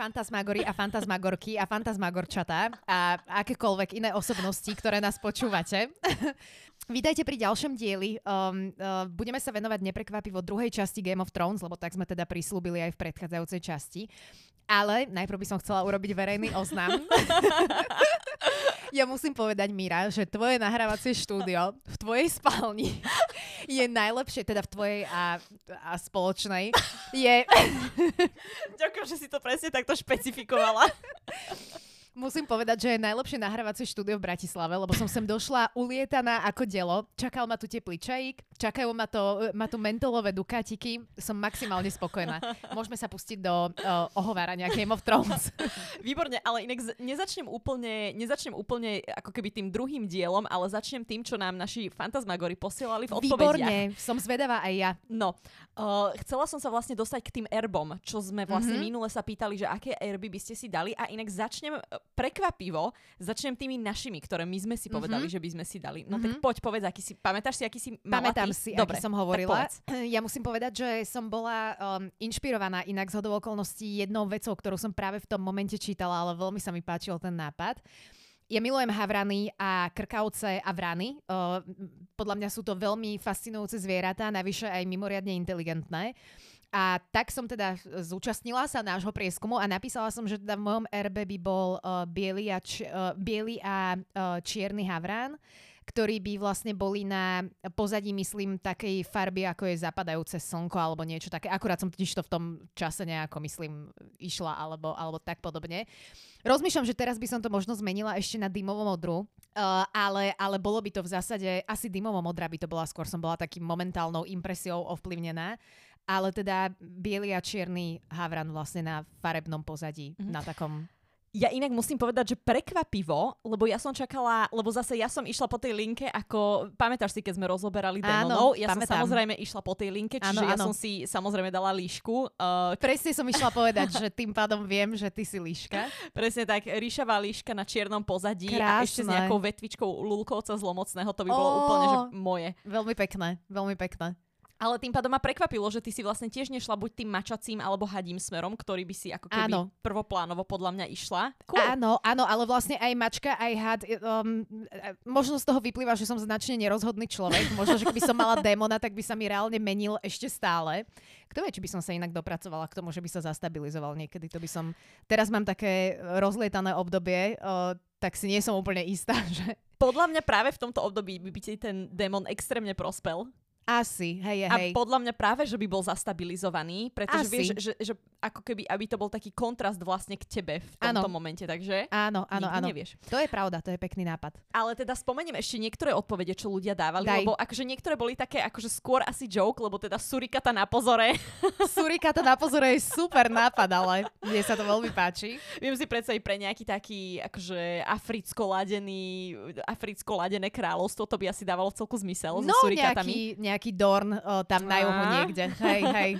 Fantasmagory a fantasmagorky a fantasmagorčatá a akékoľvek iné osobnosti, ktoré nás počúvate. Vítajte pri ďalšom dieli. Um, uh, budeme sa venovať neprekvapivo druhej časti Game of Thrones, lebo tak sme teda prislúbili aj v predchádzajúcej časti. Ale najprv by som chcela urobiť verejný oznam. ja musím povedať, Mira, že tvoje nahrávacie štúdio v tvojej spálni je najlepšie, teda v tvojej a, a spoločnej, je... Ďakujem, že si to presne takto špecifikovala. Musím povedať, že je najlepšie nahrávacie štúdio v Bratislave, lebo som sem došla ulietaná ako delo. Čakal ma tu teplý čajík, čakajú ma, to, ma tu mentolové dukátiky. Som maximálne spokojná. Môžeme sa pustiť do uh, ohovárania Game of Thrones. Výborne, ale inak nezačnem úplne, nezačnem úplne ako keby tým druhým dielom, ale začnem tým, čo nám naši fantasmagory posielali v odpovediach. Výborne, som zvedavá aj ja. No, uh, chcela som sa vlastne dostať k tým erbom, čo sme vlastne mm-hmm. minule sa pýtali, že aké erby by ste si dali a inak začnem prekvapivo začnem tými našimi, ktoré my sme si mhm. povedali, mm-hmm. že by sme si dali. No mm-hmm. tak mhm. poď povedz, aký si, pamätáš si, aký si mala Pamätám ty? si, Dobre, aký som hovorila. Ja musím povedať, že som bola um, inšpirovaná inak z hodou okolností jednou vecou, ktorú som práve v tom momente čítala, ale veľmi sa mi páčil ten nápad. Ja milujem havrany a krkavce a vrany. Uh, podľa mňa sú to veľmi fascinujúce zvieratá, navyše aj mimoriadne inteligentné. A tak som teda zúčastnila sa nášho prieskumu a napísala som, že teda v mojom RB by bol uh, biely a, č- uh, biely a uh, čierny havrán ktorí by vlastne boli na pozadí, myslím, takej farby, ako je zapadajúce slnko alebo niečo také. Akurát som totiž to v tom čase nejako, myslím, išla alebo, alebo tak podobne. Rozmýšľam, že teraz by som to možno zmenila ešte na dymovo modru, uh, ale, ale bolo by to v zásade, asi dymovo modrá by to bola, skôr som bola takým momentálnou impresiou ovplyvnená ale teda biely a čierny havran vlastne na farebnom pozadí, mm-hmm. na takom ja inak musím povedať, že prekvapivo, lebo ja som čakala, lebo zase ja som išla po tej linke ako, pamätáš si, keď sme rozoberali démonov, ja pamätám. som samozrejme išla po tej linke, čiže áno, ja áno. som si samozrejme dala líšku. Uh, Presne som išla povedať, že tým pádom viem, že ty si líška. Presne tak, ríšavá líška na čiernom pozadí Krásne. a ešte s nejakou vetvičkou lulkovca zlomocného, to by bolo oh, úplne že moje. Veľmi pekné, veľmi pekné. Ale tým pádom ma prekvapilo, že ty si vlastne tiež nešla buď tým mačacím alebo hadím smerom, ktorý by si ako keby áno. prvoplánovo podľa mňa išla. Cool. Áno, áno, ale vlastne aj mačka, aj had, um, možno z toho vyplýva, že som značne nerozhodný človek. Možno, že keby som mala démona, tak by sa mi reálne menil ešte stále. Kto vie, či by som sa inak dopracovala k tomu, že by sa zastabilizoval niekedy. To by som... Teraz mám také rozlietané obdobie, uh, tak si nie som úplne istá, že... Podľa mňa práve v tomto období by ti ten démon extrémne prospel. Asi, hej, hej. A podľa mňa práve, že by bol zastabilizovaný, pretože Asi. vieš, že, že ako keby, aby to bol taký kontrast vlastne k tebe v tomto ano. momente, takže áno, áno, áno. nevieš. To je pravda, to je pekný nápad. Ale teda spomeniem ešte niektoré odpovede, čo ľudia dávali, Daj. lebo akože niektoré boli také akože skôr asi joke, lebo teda surikata na pozore. surikata na pozore je super nápad, ale mne sa to veľmi páči. Viem si predstaviť pre nejaký taký akože africko-ladený, africko-ladené kráľovstvo, to by asi dávalo celku zmysel no, so surikatami. Nejaký, nejaký nejaký Dorn uh, tam na juhu niekde. Hej, hej.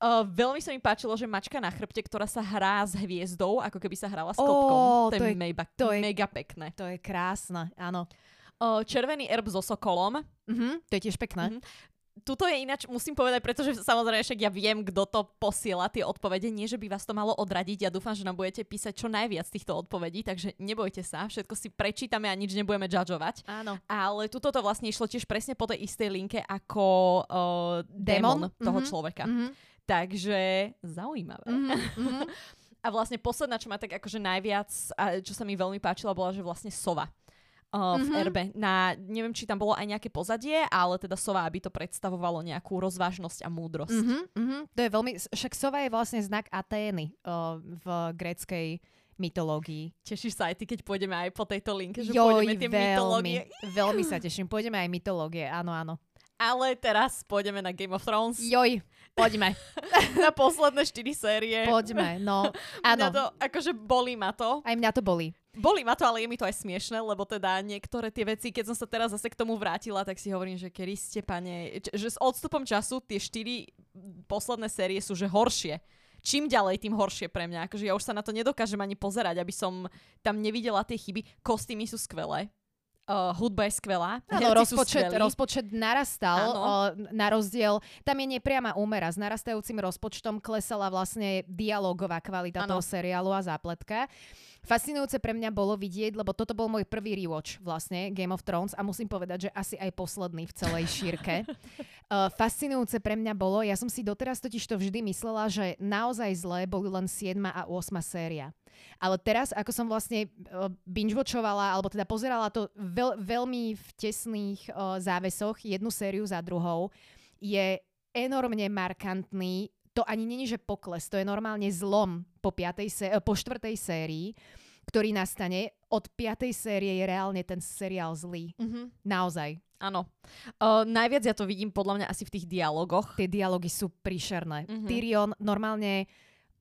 Uh, veľmi sa mi páčilo, že mačka na chrbte, ktorá sa hrá s hviezdou, ako keby sa hrala s kopkom. Oh, to, to je mega, to je, mega pekné. To je krásne, áno. Uh, červený erb so sokolom. Uh-huh, to je tiež pekné. Uh-huh tuto je ináč, musím povedať, pretože samozrejme však ja viem, kto to posiela, tie odpovede. Nie, že by vás to malo odradiť. Ja dúfam, že nám budete písať čo najviac týchto odpovedí, takže nebojte sa, všetko si prečítame a nič nebudeme judžovať. Áno. Ale tuto to vlastne išlo tiež presne po tej istej linke ako uh, démon toho mm-hmm. človeka. Mm-hmm. Takže zaujímavé. Mm-hmm. a vlastne posledná, čo ma tak akože najviac, a čo sa mi veľmi páčila, bola, že vlastne sova uh, v mm-hmm. RB. Na, neviem, či tam bolo aj nejaké pozadie, ale teda sova, aby to predstavovalo nejakú rozvážnosť a múdrosť. Mm-hmm, mm-hmm. To je veľmi... Však sova je vlastne znak Atény uh, v gréckej mytológii. Tešíš sa aj ty, keď pôjdeme aj po tejto linke, že Joj, pôjdeme tie veľmi, mytológie? Veľmi sa teším. Pôjdeme aj mytológie, áno, áno. Ale teraz pôjdeme na Game of Thrones. Joj, poďme. na posledné 4 série. Poďme, no. Áno. Mňa to, akože bolí ma to. Aj mňa to bolí. Boli ma to, ale je mi to aj smiešne, lebo teda niektoré tie veci, keď som sa teraz zase k tomu vrátila, tak si hovorím, že kedy ste, pane, že s odstupom času tie štyri posledné série sú že horšie. Čím ďalej, tým horšie pre mňa. Akože ja už sa na to nedokážem ani pozerať, aby som tam nevidela tie chyby. Kostýmy sú skvelé uh, hudba je skvelá. Áno, rozpočet, rozpočet narastal uh, na rozdiel, tam je nepriama úmera. S narastajúcim rozpočtom klesala vlastne dialogová kvalita ano. toho seriálu a zápletka. Fascinujúce pre mňa bolo vidieť, lebo toto bol môj prvý rewatch vlastne Game of Thrones a musím povedať, že asi aj posledný v celej šírke. uh, fascinujúce pre mňa bolo, ja som si doteraz totiž to vždy myslela, že naozaj zlé boli len 7 a 8 séria. Ale teraz, ako som vlastne uh, binge-watchovala, alebo teda pozerala to veľ, veľmi v tesných uh, závesoch, jednu sériu za druhou, je enormne markantný to ani není, že pokles, to je normálne zlom po, piatej sé- po štvrtej sérii, ktorý nastane. Od piatej série je reálne ten seriál zlý. Mm-hmm. Naozaj. Áno. Uh, najviac ja to vidím podľa mňa asi v tých dialogoch. Tie dialógy sú príšerné. Mm-hmm. Tyrion normálne,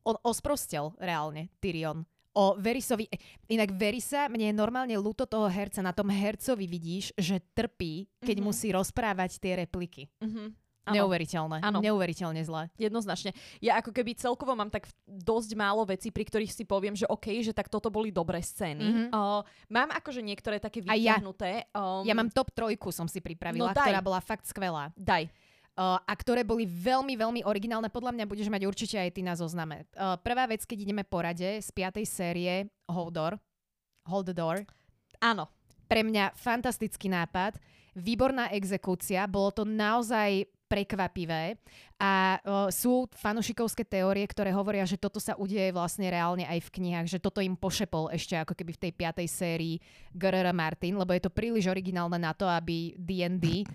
on osprostel reálne, Tyrion o Verisovi. Inak Verisa, mne je normálne ľúto toho herca. Na tom hercovi vidíš, že trpí, keď mm-hmm. musí rozprávať tie repliky. Mm-hmm. Ano. Neuveriteľné. Ano. Neuveriteľne zlé. Jednoznačne. Ja ako keby celkovo mám tak dosť málo vecí, pri ktorých si poviem, že OK, že tak toto boli dobré scény. Mm-hmm. Uh, mám akože niektoré také vyťahnuté. Ja. Um, ja mám top trojku som si pripravila, no ktorá bola fakt skvelá. Daj. A ktoré boli veľmi, veľmi originálne. Podľa mňa budeš mať určite aj ty na zozname. Uh, prvá vec, keď ideme po rade z piatej série Holdor. Hold the door. Áno. Pre mňa fantastický nápad výborná exekúcia, bolo to naozaj prekvapivé. A o, sú fanušikovské teórie, ktoré hovoria, že toto sa udeje vlastne reálne aj v knihách, že toto im pošepol ešte ako keby v tej piatej sérii G.R.R. Martin, lebo je to príliš originálne na to, aby D&D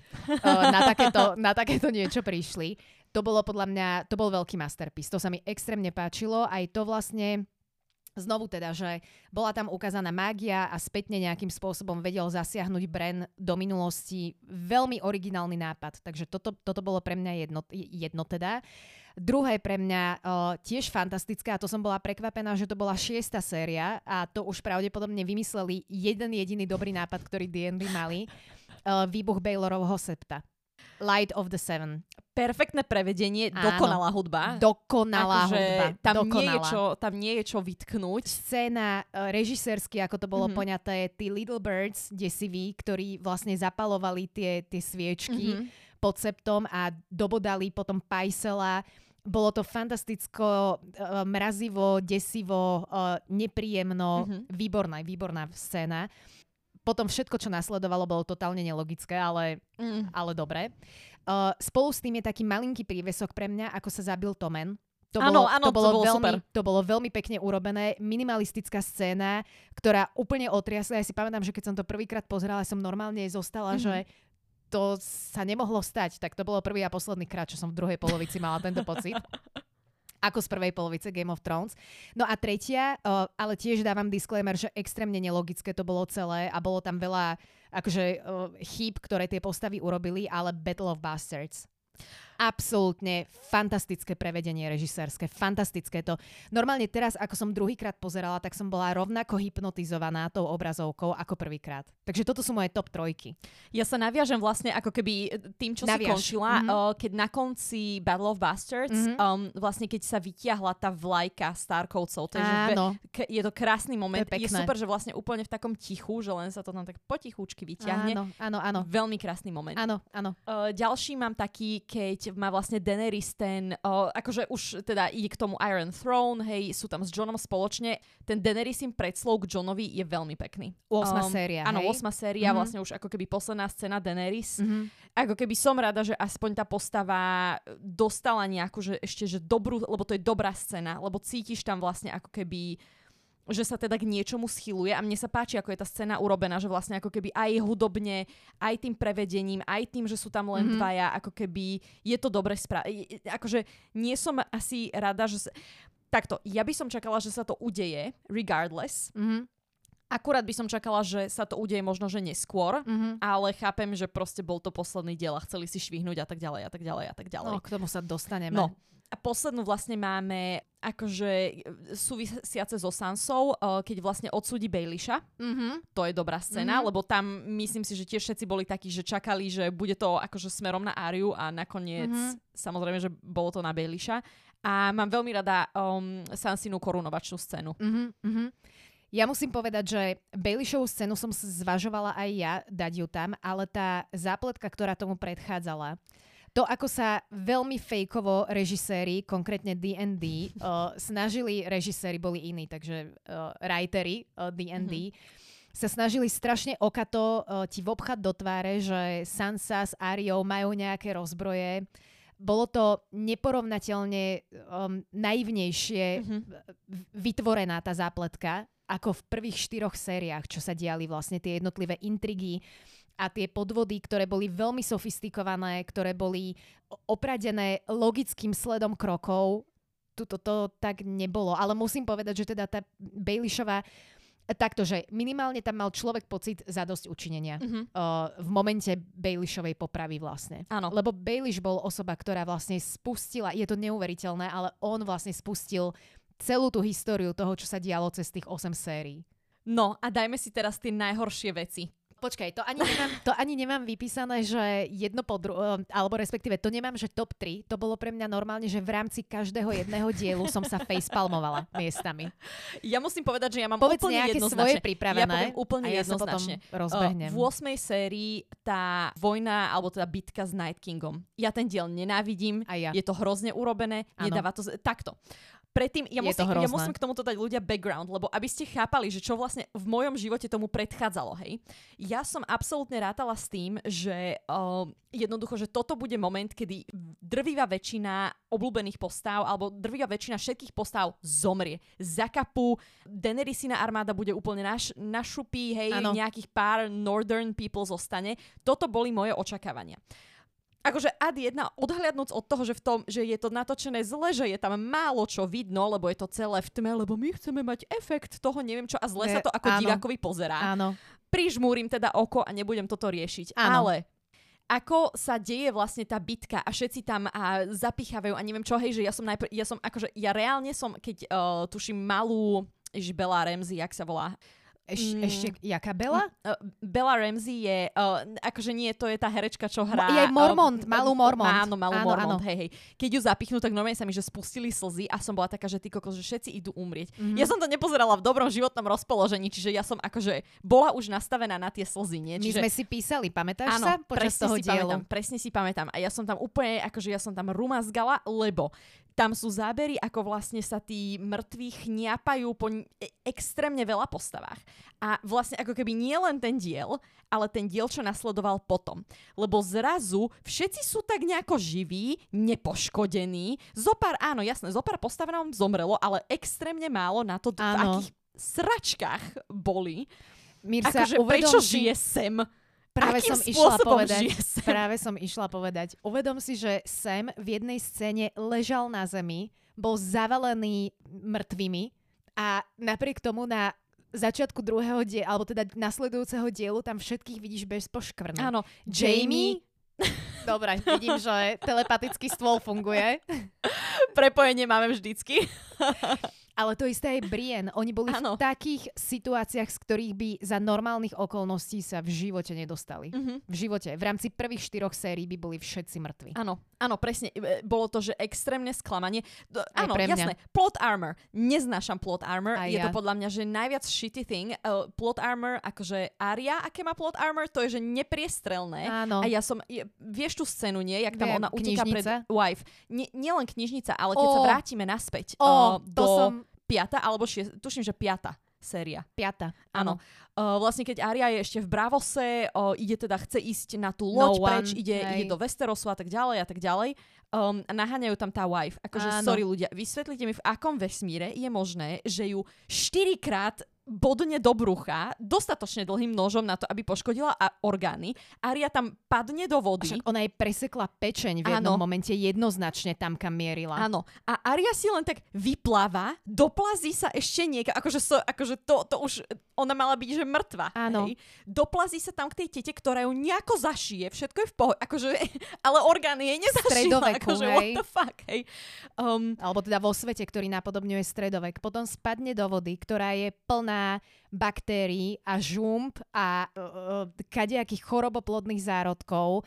na, takéto, na takéto niečo prišli. To bolo podľa mňa, to bol veľký masterpiece. To sa mi extrémne páčilo. Aj to vlastne Znovu teda, že bola tam ukázaná mágia a spätne nejakým spôsobom vedel zasiahnuť Bren do minulosti. Veľmi originálny nápad, takže toto, toto bolo pre mňa jedno, jedno teda. Druhé pre mňa uh, tiež fantastické a to som bola prekvapená, že to bola šiesta séria a to už pravdepodobne vymysleli jeden jediný dobrý nápad, ktorý D&D mali. Uh, výbuch Baylorovho septa. Light of the Seven. Perfektné prevedenie, Áno, dokonalá hudba. Dokonalá akože hudba. Tam, dokonalá. Nie je čo, tam nie je čo vytknúť. Scéna uh, režisérsky, ako to bolo mm-hmm. poňaté, tí Little Birds, desiví, ktorí vlastne zapalovali tie, tie sviečky mm-hmm. pod septom a dobodali potom Pajsela bolo to fantasticko, uh, mrazivo, desivo, uh, nepríjemno, mm-hmm. výborná, výborná scéna potom všetko, čo nasledovalo, bolo totálne nelogické, ale, mm. ale dobre. Uh, spolu s tým je taký malinký prívesok pre mňa, ako sa zabil Tomen. To bolo, ano, ano, to bolo, to bolo veľmi, super. To bolo veľmi pekne urobené. Minimalistická scéna, ktorá úplne otriasla. Ja si pamätám, že keď som to prvýkrát pozerala, som normálne zostala, mm-hmm. že to sa nemohlo stať. Tak to bolo prvý a posledný krát, čo som v druhej polovici mala tento pocit. ako z prvej polovice Game of Thrones. No a tretia, ale tiež dávam disclaimer, že extrémne nelogické to bolo celé a bolo tam veľa akože chýb, ktoré tie postavy urobili, ale Battle of Bastards absolútne fantastické prevedenie režisérske, fantastické to. Normálne teraz, ako som druhýkrát pozerala, tak som bola rovnako hypnotizovaná tou obrazovkou ako prvýkrát. Takže toto sú moje top trojky. Ja sa naviažem vlastne ako keby tým, čo Naviaž. si končila, mm-hmm. uh, keď na konci Battle of Bastards, mm-hmm. um, vlastne keď sa vytiahla tá vlajka Starkovcov, to je, Áno. Že je to krásny moment. Je, je super, že vlastne úplne v takom tichu, že len sa to tam tak potichúčky vyťahne. Áno, áno, áno. Veľmi krásny moment. Áno, áno. Uh, ďalší mám taký, keď má vlastne Daenerys ten, uh, akože už teda ide k tomu Iron Throne, hej, sú tam s Johnom spoločne. Ten Daenerys im predslov k Johnovi je veľmi pekný. 8 um, séria, Áno, 8 séria, mm-hmm. vlastne už ako keby posledná scéna Daenerys. Mm-hmm. Ako keby som rada, že aspoň tá postava dostala nejakú, že ešte, že dobrú, lebo to je dobrá scéna, lebo cítiš tam vlastne ako keby že sa teda k niečomu schyluje a mne sa páči, ako je tá scéna urobená, že vlastne ako keby aj hudobne, aj tým prevedením, aj tým, že sú tam len mm-hmm. dvaja, ako keby je to dobre spra- akože nie som asi rada, že sa... takto, ja by som čakala, že sa to udeje regardless, mm-hmm. Akurát by som čakala, že sa to udeje možno, že neskôr, mm-hmm. ale chápem, že proste bol to posledný diel a chceli si švihnúť a tak ďalej a tak ďalej a tak ďalej. No, k tomu sa dostaneme. No, a poslednú vlastne máme akože súvisiace so Sansou, uh, keď vlastne odsúdi Bailisha. Mm-hmm. To je dobrá scéna, mm-hmm. lebo tam myslím si, že tiež všetci boli takí, že čakali, že bude to akože smerom na Ariu a nakoniec mm-hmm. samozrejme, že bolo to na Bailisha. A mám veľmi rada um, Sansinu korunovačnú scénu. Mm-hmm. Ja musím povedať, že Baileyšovú scénu som zvažovala aj ja dať ju tam, ale tá zápletka, ktorá tomu predchádzala, to, ako sa veľmi fejkovo režiséri, konkrétne D&D, uh, snažili, režiséri boli iní, takže uh, writery uh, D&D, mm-hmm. sa snažili strašne okato uh, ti vobchať do tváre, že Sansa s Ariou majú nejaké rozbroje. Bolo to neporovnateľne um, naivnejšie mm-hmm. vytvorená tá zápletka, ako v prvých štyroch sériách, čo sa diali vlastne tie jednotlivé intrigy a tie podvody, ktoré boli veľmi sofistikované, ktoré boli opradené logickým sledom krokov, tuto to tak nebolo. Ale musím povedať, že teda tá Baileyšová Takto, že minimálne tam mal človek pocit za dosť učinenia uh-huh. uh, v momente Baileyšovej popravy vlastne. Áno. Lebo Baelish bol osoba, ktorá vlastne spustila, je to neuveriteľné, ale on vlastne spustil celú tú históriu toho, čo sa dialo cez tých 8 sérií. No a dajme si teraz tie najhoršie veci. Počkaj, to ani nemám, to ani nemám vypísané, že jedno po dru- eh, alebo respektíve to nemám, že top 3. To bolo pre mňa normálne, že v rámci každého jedného dielu som sa facepalmovala miestami. Ja musím povedať, že ja mám Povedz úplne nejaké svoje pripravené. Ja úplne a ja jednoznačne. Potom rozbehnem. Uh, v 8. sérii tá vojna, alebo teda bitka s Night Kingom. Ja ten diel nenávidím. A ja. Je to hrozne urobené. Ano. Nedáva to... Z... Takto predtým, ja musím, ja musím k tomuto dať ľudia background, lebo aby ste chápali, že čo vlastne v mojom živote tomu predchádzalo, hej. Ja som absolútne rátala s tým, že uh, jednoducho, že toto bude moment, kedy drvivá väčšina obľúbených postav, alebo drvivá väčšina všetkých postav zomrie. Zakapú, Daenerysina armáda bude úplne naš, našupí, hej, ano. nejakých pár northern people zostane. Toto boli moje očakávania akože ad jedna, odhľadnúť od toho, že, v tom, že je to natočené zle, že je tam málo čo vidno, lebo je to celé v tme, lebo my chceme mať efekt toho, neviem čo, a zle ne, sa to ako áno. divákovi pozerá. Áno. Prižmúrim teda oko a nebudem toto riešiť. Áno. Ale ako sa deje vlastne tá bitka a všetci tam a zapichávajú a neviem čo, hej, že ja som najprv, ja som akože, ja reálne som, keď uh, tuším malú Bela Ramsey, jak sa volá, Eš, mm. Ešte, jaká Bela? Uh, Bella Ramsey je, uh, akože nie, to je tá herečka, čo hrá... Je Mormont, uh, malú Mormont. Áno, malú áno, Mormont, áno. hej, hej. Keď ju zapichnú, tak normálne sa mi, že spustili slzy a som bola taká, že ty kokos, že všetci idú umrieť. Mm-hmm. Ja som to nepozerala v dobrom životnom rozpoložení, čiže ja som akože bola už nastavená na tie slzy, nie? Čiže... My sme si písali, pamätáš áno, sa? Počas toho si dielu. Pamätám, presne si pamätám. A ja som tam úplne, akože ja som tam rumazgala, lebo tam sú zábery, ako vlastne sa tí mŕtvi chňapajú po e- extrémne veľa postavách. A vlastne ako keby nie len ten diel, ale ten diel, čo nasledoval potom. Lebo zrazu všetci sú tak nejako živí, nepoškodení. Zopár, áno, jasné, zopár postav nám zomrelo, ale extrémne málo na to, áno. v akých sračkách boli. Mirsa, akože prečo žije sem? Práve som išla povedať, práve som išla povedať. Uvedom si, že Sam v jednej scéne ležal na zemi, bol zavalený mŕtvými a napriek tomu na začiatku druhého dielu, alebo teda nasledujúceho dielu, tam všetkých vidíš bez poškvrny. Áno. Jamie... Dobre, vidím, že telepatický stôl funguje. Prepojenie máme vždycky. Ale to isté aj Brienne. Oni boli ano. v takých situáciách, z ktorých by za normálnych okolností sa v živote nedostali. Mm-hmm. V živote. V rámci prvých štyroch sérií by boli všetci mŕtvi. Áno, áno, presne. E, bolo to, že extrémne sklamanie. Áno, jasné. Plot armor. Neznášam plot armor. Aj je ja. to podľa mňa, že najviac shitty thing. Uh, plot armor, akože Aria, aké má plot armor, to je, že nepriestrelné. Áno. A ja som, je, vieš tú scénu, nie? Jak tam Viem, ona uteká pred wife. Nie, nie len knižnica, ale keď oh. sa vrátime naspäť oh, uh, do... Som piata, alebo šie, tuším, že piata séria. Piata, áno. Uh, vlastne keď Aria je ešte v Bravose, uh, ide teda, chce ísť na tú loď no preč, ide, ide do Westerosu a tak ďalej a tak ďalej. Um, a naháňajú tam tá wife. Akože, áno. sorry ľudia, vysvetlite mi, v akom vesmíre je možné, že ju štyrikrát bodne do brucha dostatočne dlhým nožom na to, aby poškodila a orgány. Aria tam padne do vody. Však ona jej presekla pečeň v jednom ano. momente jednoznačne tam, kam mierila. Áno. A Aria si len tak vypláva, doplazí sa ešte niekam. Akože, so, akože to, to už, ona mala byť, že mŕtva. Áno. Hej. Doplazí sa tam k tej tete, ktorá ju nejako zašije. Všetko je v pohode. Akože, ale orgány jej nezašila. Akože, hej. what the fuck, hej. Um, Alebo teda vo svete, ktorý napodobňuje stredovek. Potom spadne do vody, ktorá je plná baktérií a žump a uh, kadejakých choroboplodných zárodkov.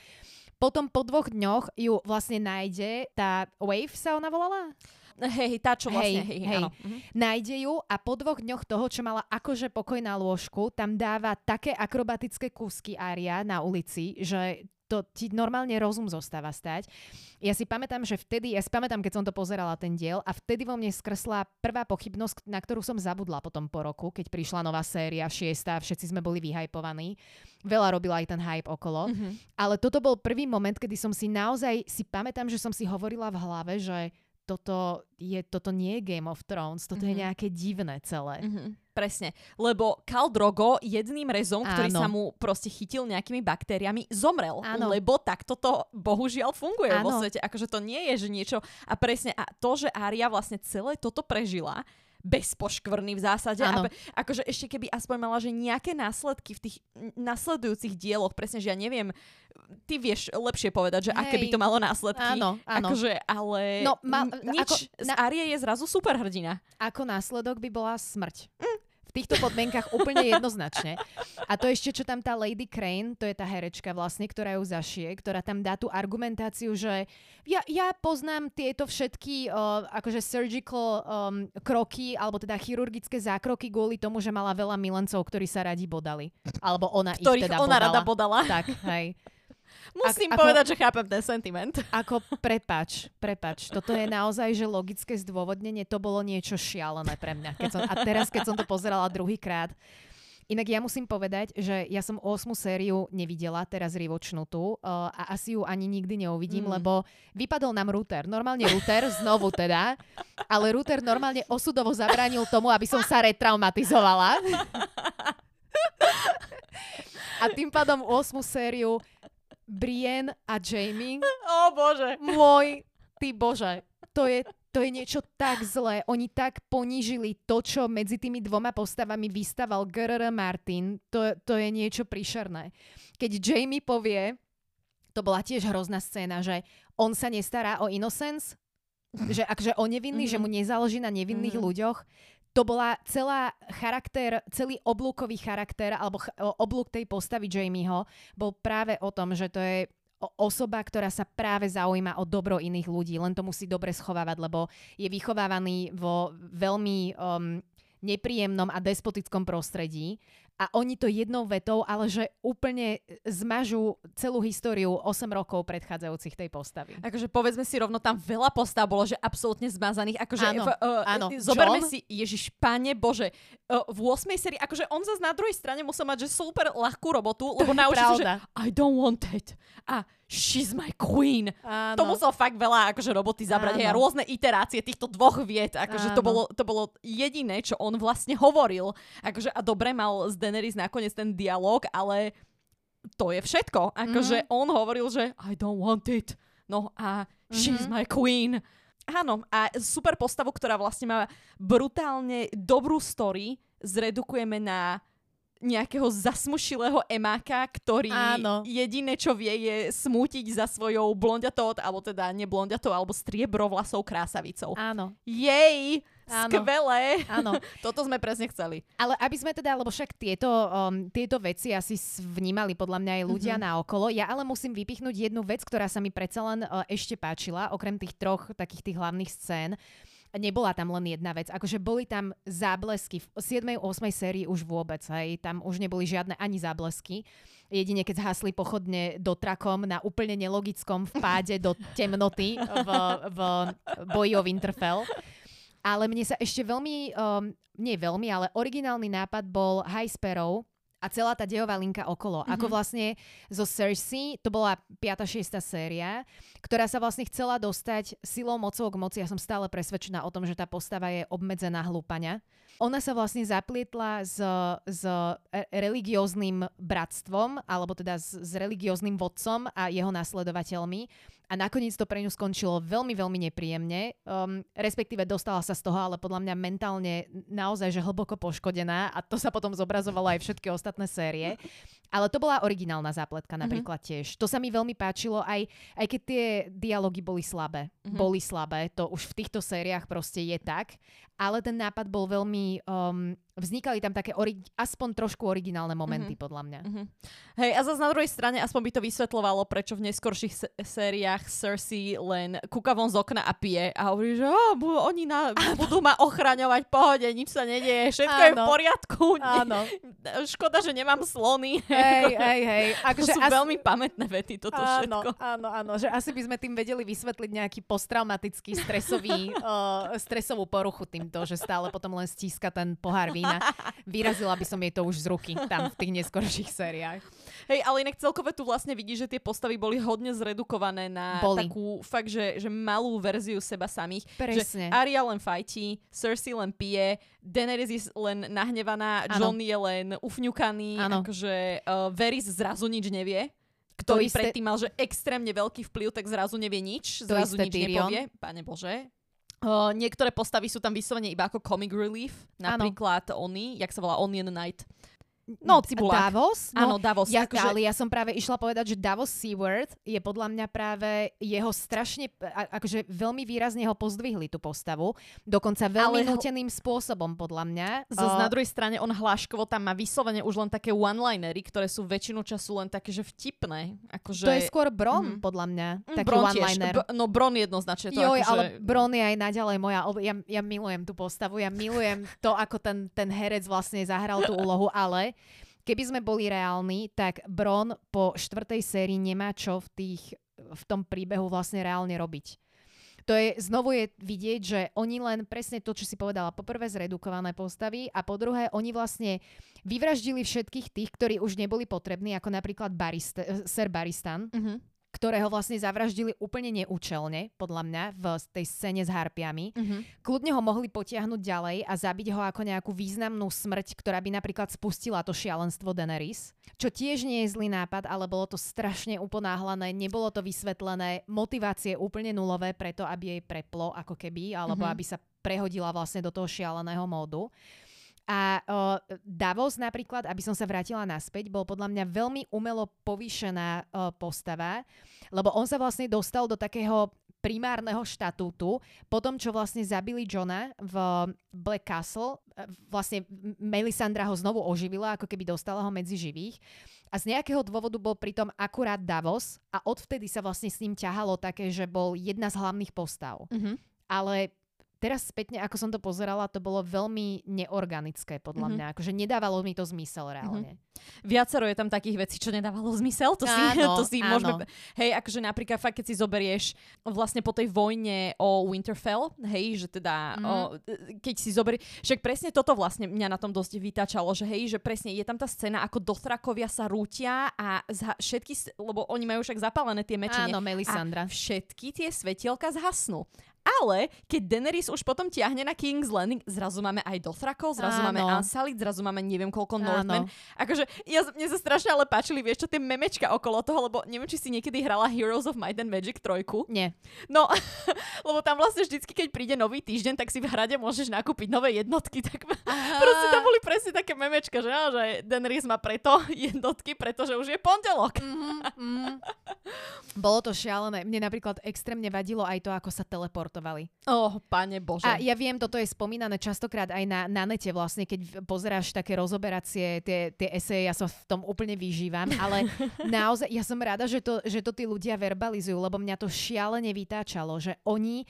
Potom po dvoch dňoch ju vlastne nájde tá Wave sa ona volala? Hej, tá čo vlastne, hej, hej, hej. Áno. Mhm. Nájde ju a po dvoch dňoch toho, čo mala akože pokoj na lôžku, tam dáva také akrobatické kúsky Aria na ulici, že to ti normálne rozum zostáva stať. Ja si pamätám, že vtedy, ja si pamätám, keď som to pozerala ten diel a vtedy vo mne skresla prvá pochybnosť, na ktorú som zabudla potom po roku, keď prišla nová séria, šiesta, všetci sme boli vyhajpovaní. Veľa robila aj ten hype okolo. Mm-hmm. Ale toto bol prvý moment, kedy som si naozaj, si pamätám, že som si hovorila v hlave, že toto, je, toto nie je Game of Thrones, toto mm-hmm. je mhm. nejaké divné celé. Mm-hmm. Presne, lebo Khal Drogo jedným rezom, Áno. ktorý sa mu proste chytil nejakými baktériami, zomrel. Áno. Lebo takto to bohužiaľ funguje Áno. vo svete. Akože to nie je, že niečo... A presne, a to, že Arya vlastne celé toto prežila, bezpoškvrný v zásade. A, akože ešte keby aspoň mala, že nejaké následky v tých nasledujúcich dieloch, presne, že ja neviem, ty vieš lepšie povedať, že Hej. aké by to malo následky. Áno, áno. Akože, ale no, ma, nič. Ako, na, z Arie je zrazu super hrdina. Ako následok by bola smrť. Mm v týchto podmienkach úplne jednoznačne. A to ešte, čo tam tá Lady Crane, to je tá herečka vlastne, ktorá ju zašie, ktorá tam dá tú argumentáciu, že ja, ja poznám tieto všetky uh, akože surgical um, kroky, alebo teda chirurgické zákroky kvôli tomu, že mala veľa milencov, ktorí sa radi bodali. Alebo ona Ktorých ich teda ona bodala. rada bodala. Tak, hej. Musím ako, povedať, že chápem ten sentiment. Ako prepač, prepač. Toto je naozaj, že logické zdôvodnenie, to bolo niečo šialené pre mňa. Keď som, a teraz, keď som to pozerala druhýkrát, Inak ja musím povedať, že ja som 8 sériu nevidela, teraz rivočnutú uh, a asi ju ani nikdy neuvidím, mm. lebo vypadol nám router. Normálne router, znovu teda, ale router normálne osudovo zabránil tomu, aby som sa retraumatizovala. a tým pádom 8 sériu Brienne a Jamie. O bože. Môj, ty bože. To je, to je niečo tak zlé. Oni tak ponížili to, čo medzi tými dvoma postavami vystaval G.R.R. Martin. To, to je niečo príšerné. Keď Jamie povie, to bola tiež hrozná scéna, že on sa nestará o innocence, že akže o nevinný, mm-hmm. že mu nezáleží na nevinných mm-hmm. ľuďoch, to bola celá charakter, celý oblúkový charakter alebo ch- oblúk tej postavy Jamieho bol práve o tom, že to je osoba, ktorá sa práve zaujíma o dobro iných ľudí, len to musí dobre schovávať, lebo je vychovávaný vo veľmi um, nepríjemnom a despotickom prostredí a oni to jednou vetou, ale že úplne zmažú celú históriu 8 rokov predchádzajúcich tej postavy. Akože povedzme si rovno, tam veľa postav bolo, že absolútne zmazaných. Akože áno, v, uh, áno. Zoberme John? si, Ježiš, pane Bože, uh, v 8 sérii, akože on zase na druhej strane musel mať, že super ľahkú robotu, lebo naučil že I don't want it. A she's my queen. Áno. To musel fakt veľa akože roboty zabrať. A rôzne iterácie týchto dvoch vied. Akože to bolo, to bolo jediné, čo on vlastne hovoril. Akože a dobre mal z Daenerys nakoniec ten dialog, ale to je všetko. Akože mm-hmm. on hovoril, že I don't want it. No a mm-hmm. she's my queen. Áno, a super postavu, ktorá vlastne má brutálne dobrú story, zredukujeme na nejakého zasmušilého emáka, ktorý Áno. jediné, čo vie, je smútiť za svojou blondiatou, alebo teda neblondiatou, alebo striebrovlasou krásavicou. Áno. Jej! Áno. Skvelé. Áno. Toto sme presne chceli. Ale aby sme teda, lebo však tieto, um, tieto veci asi vnímali podľa mňa aj ľudia mm-hmm. naokolo. Ja ale musím vypichnúť jednu vec, ktorá sa mi predsa len uh, ešte páčila, okrem tých troch takých tých hlavných scén nebola tam len jedna vec. Akože boli tam záblesky. V 7. 8. sérii už vôbec, hej. Tam už neboli žiadne ani záblesky. Jedine keď zhasli pochodne dotrakom na úplne nelogickom vpáde do temnoty v, v boji o Winterfell. Ale mne sa ešte veľmi, um, nie veľmi, ale originálny nápad bol High Sparrow, a celá tá dejová linka okolo. Mm-hmm. Ako mhm. vlastne zo Cersei, to bola 5. 6. séria, ktorá sa vlastne chcela dostať silou mocou k moci. Ja som stále presvedčená o tom, že tá postava je obmedzená hlúpania. Ona sa vlastne zaplietla s, s religióznym bratstvom, alebo teda s, s religióznym vodcom a jeho nasledovateľmi a nakoniec to pre ňu skončilo veľmi, veľmi nepríjemne. Um, respektíve dostala sa z toho, ale podľa mňa mentálne naozaj, že hlboko poškodená a to sa potom zobrazovalo aj všetky ostatné série. Ale to bola originálna zápletka mhm. napríklad mm-hmm. tiež. To sa mi veľmi páčilo, aj, aj keď tie dialógy boli slabé. Mm-hmm. Boli slabé, to už v týchto sériách proste je tak. Ale ten nápad bol veľmi um, vznikali tam také ori- aspoň trošku originálne momenty, mm-hmm. podľa mňa. Mm-hmm. Hej, a zase na druhej strane aspoň by to vysvetľovalo, prečo v neskorších se- sériách Cersei len kúka von z okna a pije a hovorí, že oh, bu- oni na- budú ma ochraňovať, pohode, nič sa nedieje, všetko Áno. je v poriadku. Áno. Škoda, že nemám slony. Hej, hej, hej. Ako, to sú asi... veľmi pamätné vety, toto áno, všetko. Áno, áno, že asi by sme tým vedeli vysvetliť nejaký posttraumatický stresový, uh, stresovú poruchu týmto, že stále potom len stíska ten pohár vína. Vyrazila by som jej to už z ruky tam v tých neskorších sériách. Hej, ale inak celkové tu vlastne vidíš, že tie postavy boli hodne zredukované na boli. takú fakt, že, že malú verziu seba samých. Presne. Že Arya len fajtí, Cersei len pije, Daenerys je len nahnevaná, ano. John je len ufňukaný, ano. akože uh, Varys zrazu nič nevie ktorý isté... predtým mal, že extrémne veľký vplyv, tak zrazu nevie nič, zrazu nič Tyrion. nepovie. Pane Bože. Uh, niektoré postavy sú tam vyslovene iba ako comic relief. Napríklad ano. Oni, jak sa volá Onion Knight. No, Cibulák. Davos? No, Áno, Davos. Ja, akože... Ale ja som práve išla povedať, že Davos Seaward je podľa mňa práve jeho strašne, akože veľmi výrazne ho pozdvihli tú postavu. Dokonca veľmi ale nuteným spôsobom, podľa mňa. Zas uh... na druhej strane on hláškovo tam má vyslovene už len také one-linery, ktoré sú väčšinu času len také, že vtipné. Akože... To je skôr Bron, mm-hmm. podľa mňa. Mm, taký Bron one-liner. Tiež. no Bron jednoznačne. To Joj, akože... ale Bron je aj naďalej moja... Ja, ja milujem tú postavu, ja milujem to, ako ten, ten herec vlastne zahral tú úlohu, ale keby sme boli reálni, tak Bron po štvrtej sérii nemá čo v, tých, v tom príbehu vlastne reálne robiť. To je, znovu je vidieť, že oni len presne to, čo si povedala, poprvé zredukované postavy a po druhé, oni vlastne vyvraždili všetkých tých, ktorí už neboli potrební, ako napríklad Barist- Sir Baristan. Uh-huh ktorého vlastne zavraždili úplne neúčelne, podľa mňa, v tej scéne s harpiami. Uh-huh. Kľudne ho mohli potiahnuť ďalej a zabiť ho ako nejakú významnú smrť, ktorá by napríklad spustila to šialenstvo Daenerys. Čo tiež nie je zlý nápad, ale bolo to strašne uponáhlané, nebolo to vysvetlené, motivácie úplne nulové preto, aby jej preplo ako keby, alebo uh-huh. aby sa prehodila vlastne do toho šialeného módu. A uh, Davos napríklad, aby som sa vrátila naspäť, bol podľa mňa veľmi umelo povýšená uh, postava, lebo on sa vlastne dostal do takého primárneho štatútu po tom, čo vlastne zabili Johna v Black Castle. Vlastne Melisandra ho znovu oživila, ako keby dostala ho medzi živých. A z nejakého dôvodu bol pritom akurát Davos a odvtedy sa vlastne s ním ťahalo také, že bol jedna z hlavných postav. Mm-hmm. Ale teraz spätne, ako som to pozerala, to bolo veľmi neorganické podľa mm-hmm. mňa. Akože nedávalo mi to zmysel reálne. Mm-hmm. Viacero je tam takých vecí, čo nedávalo zmysel. To si, áno, to si áno. môžeme... Hej, akože napríklad fakt, keď si zoberieš vlastne po tej vojne o Winterfell, hej, že teda mm. o, keď si zoberieš... Však presne toto vlastne mňa na tom dosť vytačalo, že hej, že presne je tam tá scéna, ako dothrakovia sa rútia a zha- všetky, lebo oni majú však zapálené tie meče. Áno, Melisandra. A všetky tie svetielka zhasnú. Ale keď Daenerys už potom tiahne na King's Landing, zrazu máme aj Dothrakov, zrazu Áno. máme Ansalit, zrazu máme neviem koľko Northmen. Akože ja, mne sa strašne ale páčili, vieš čo, tie memečka okolo toho, lebo neviem, či si niekedy hrala Heroes of Might and Magic 3. Nie. No, lebo tam vlastne vždycky, keď príde nový týždeň, tak si v hrade môžeš nakúpiť nové jednotky. Tak Aha. proste tam boli presne také memečka, že, á, že Daenerys má preto jednotky, pretože už je pondelok. Mm-hmm, mm-hmm. Bolo to šialené. Mne napríklad extrémne vadilo aj to, ako sa teleport športovali. Oh, pane Bože. A ja viem, toto je spomínané častokrát aj na, na nete vlastne, keď pozeráš také rozoberacie, tie, tie eseje, ja sa v tom úplne vyžívam, ale naozaj, ja som rada, že to, že to tí ľudia verbalizujú, lebo mňa to šialene vytáčalo, že oni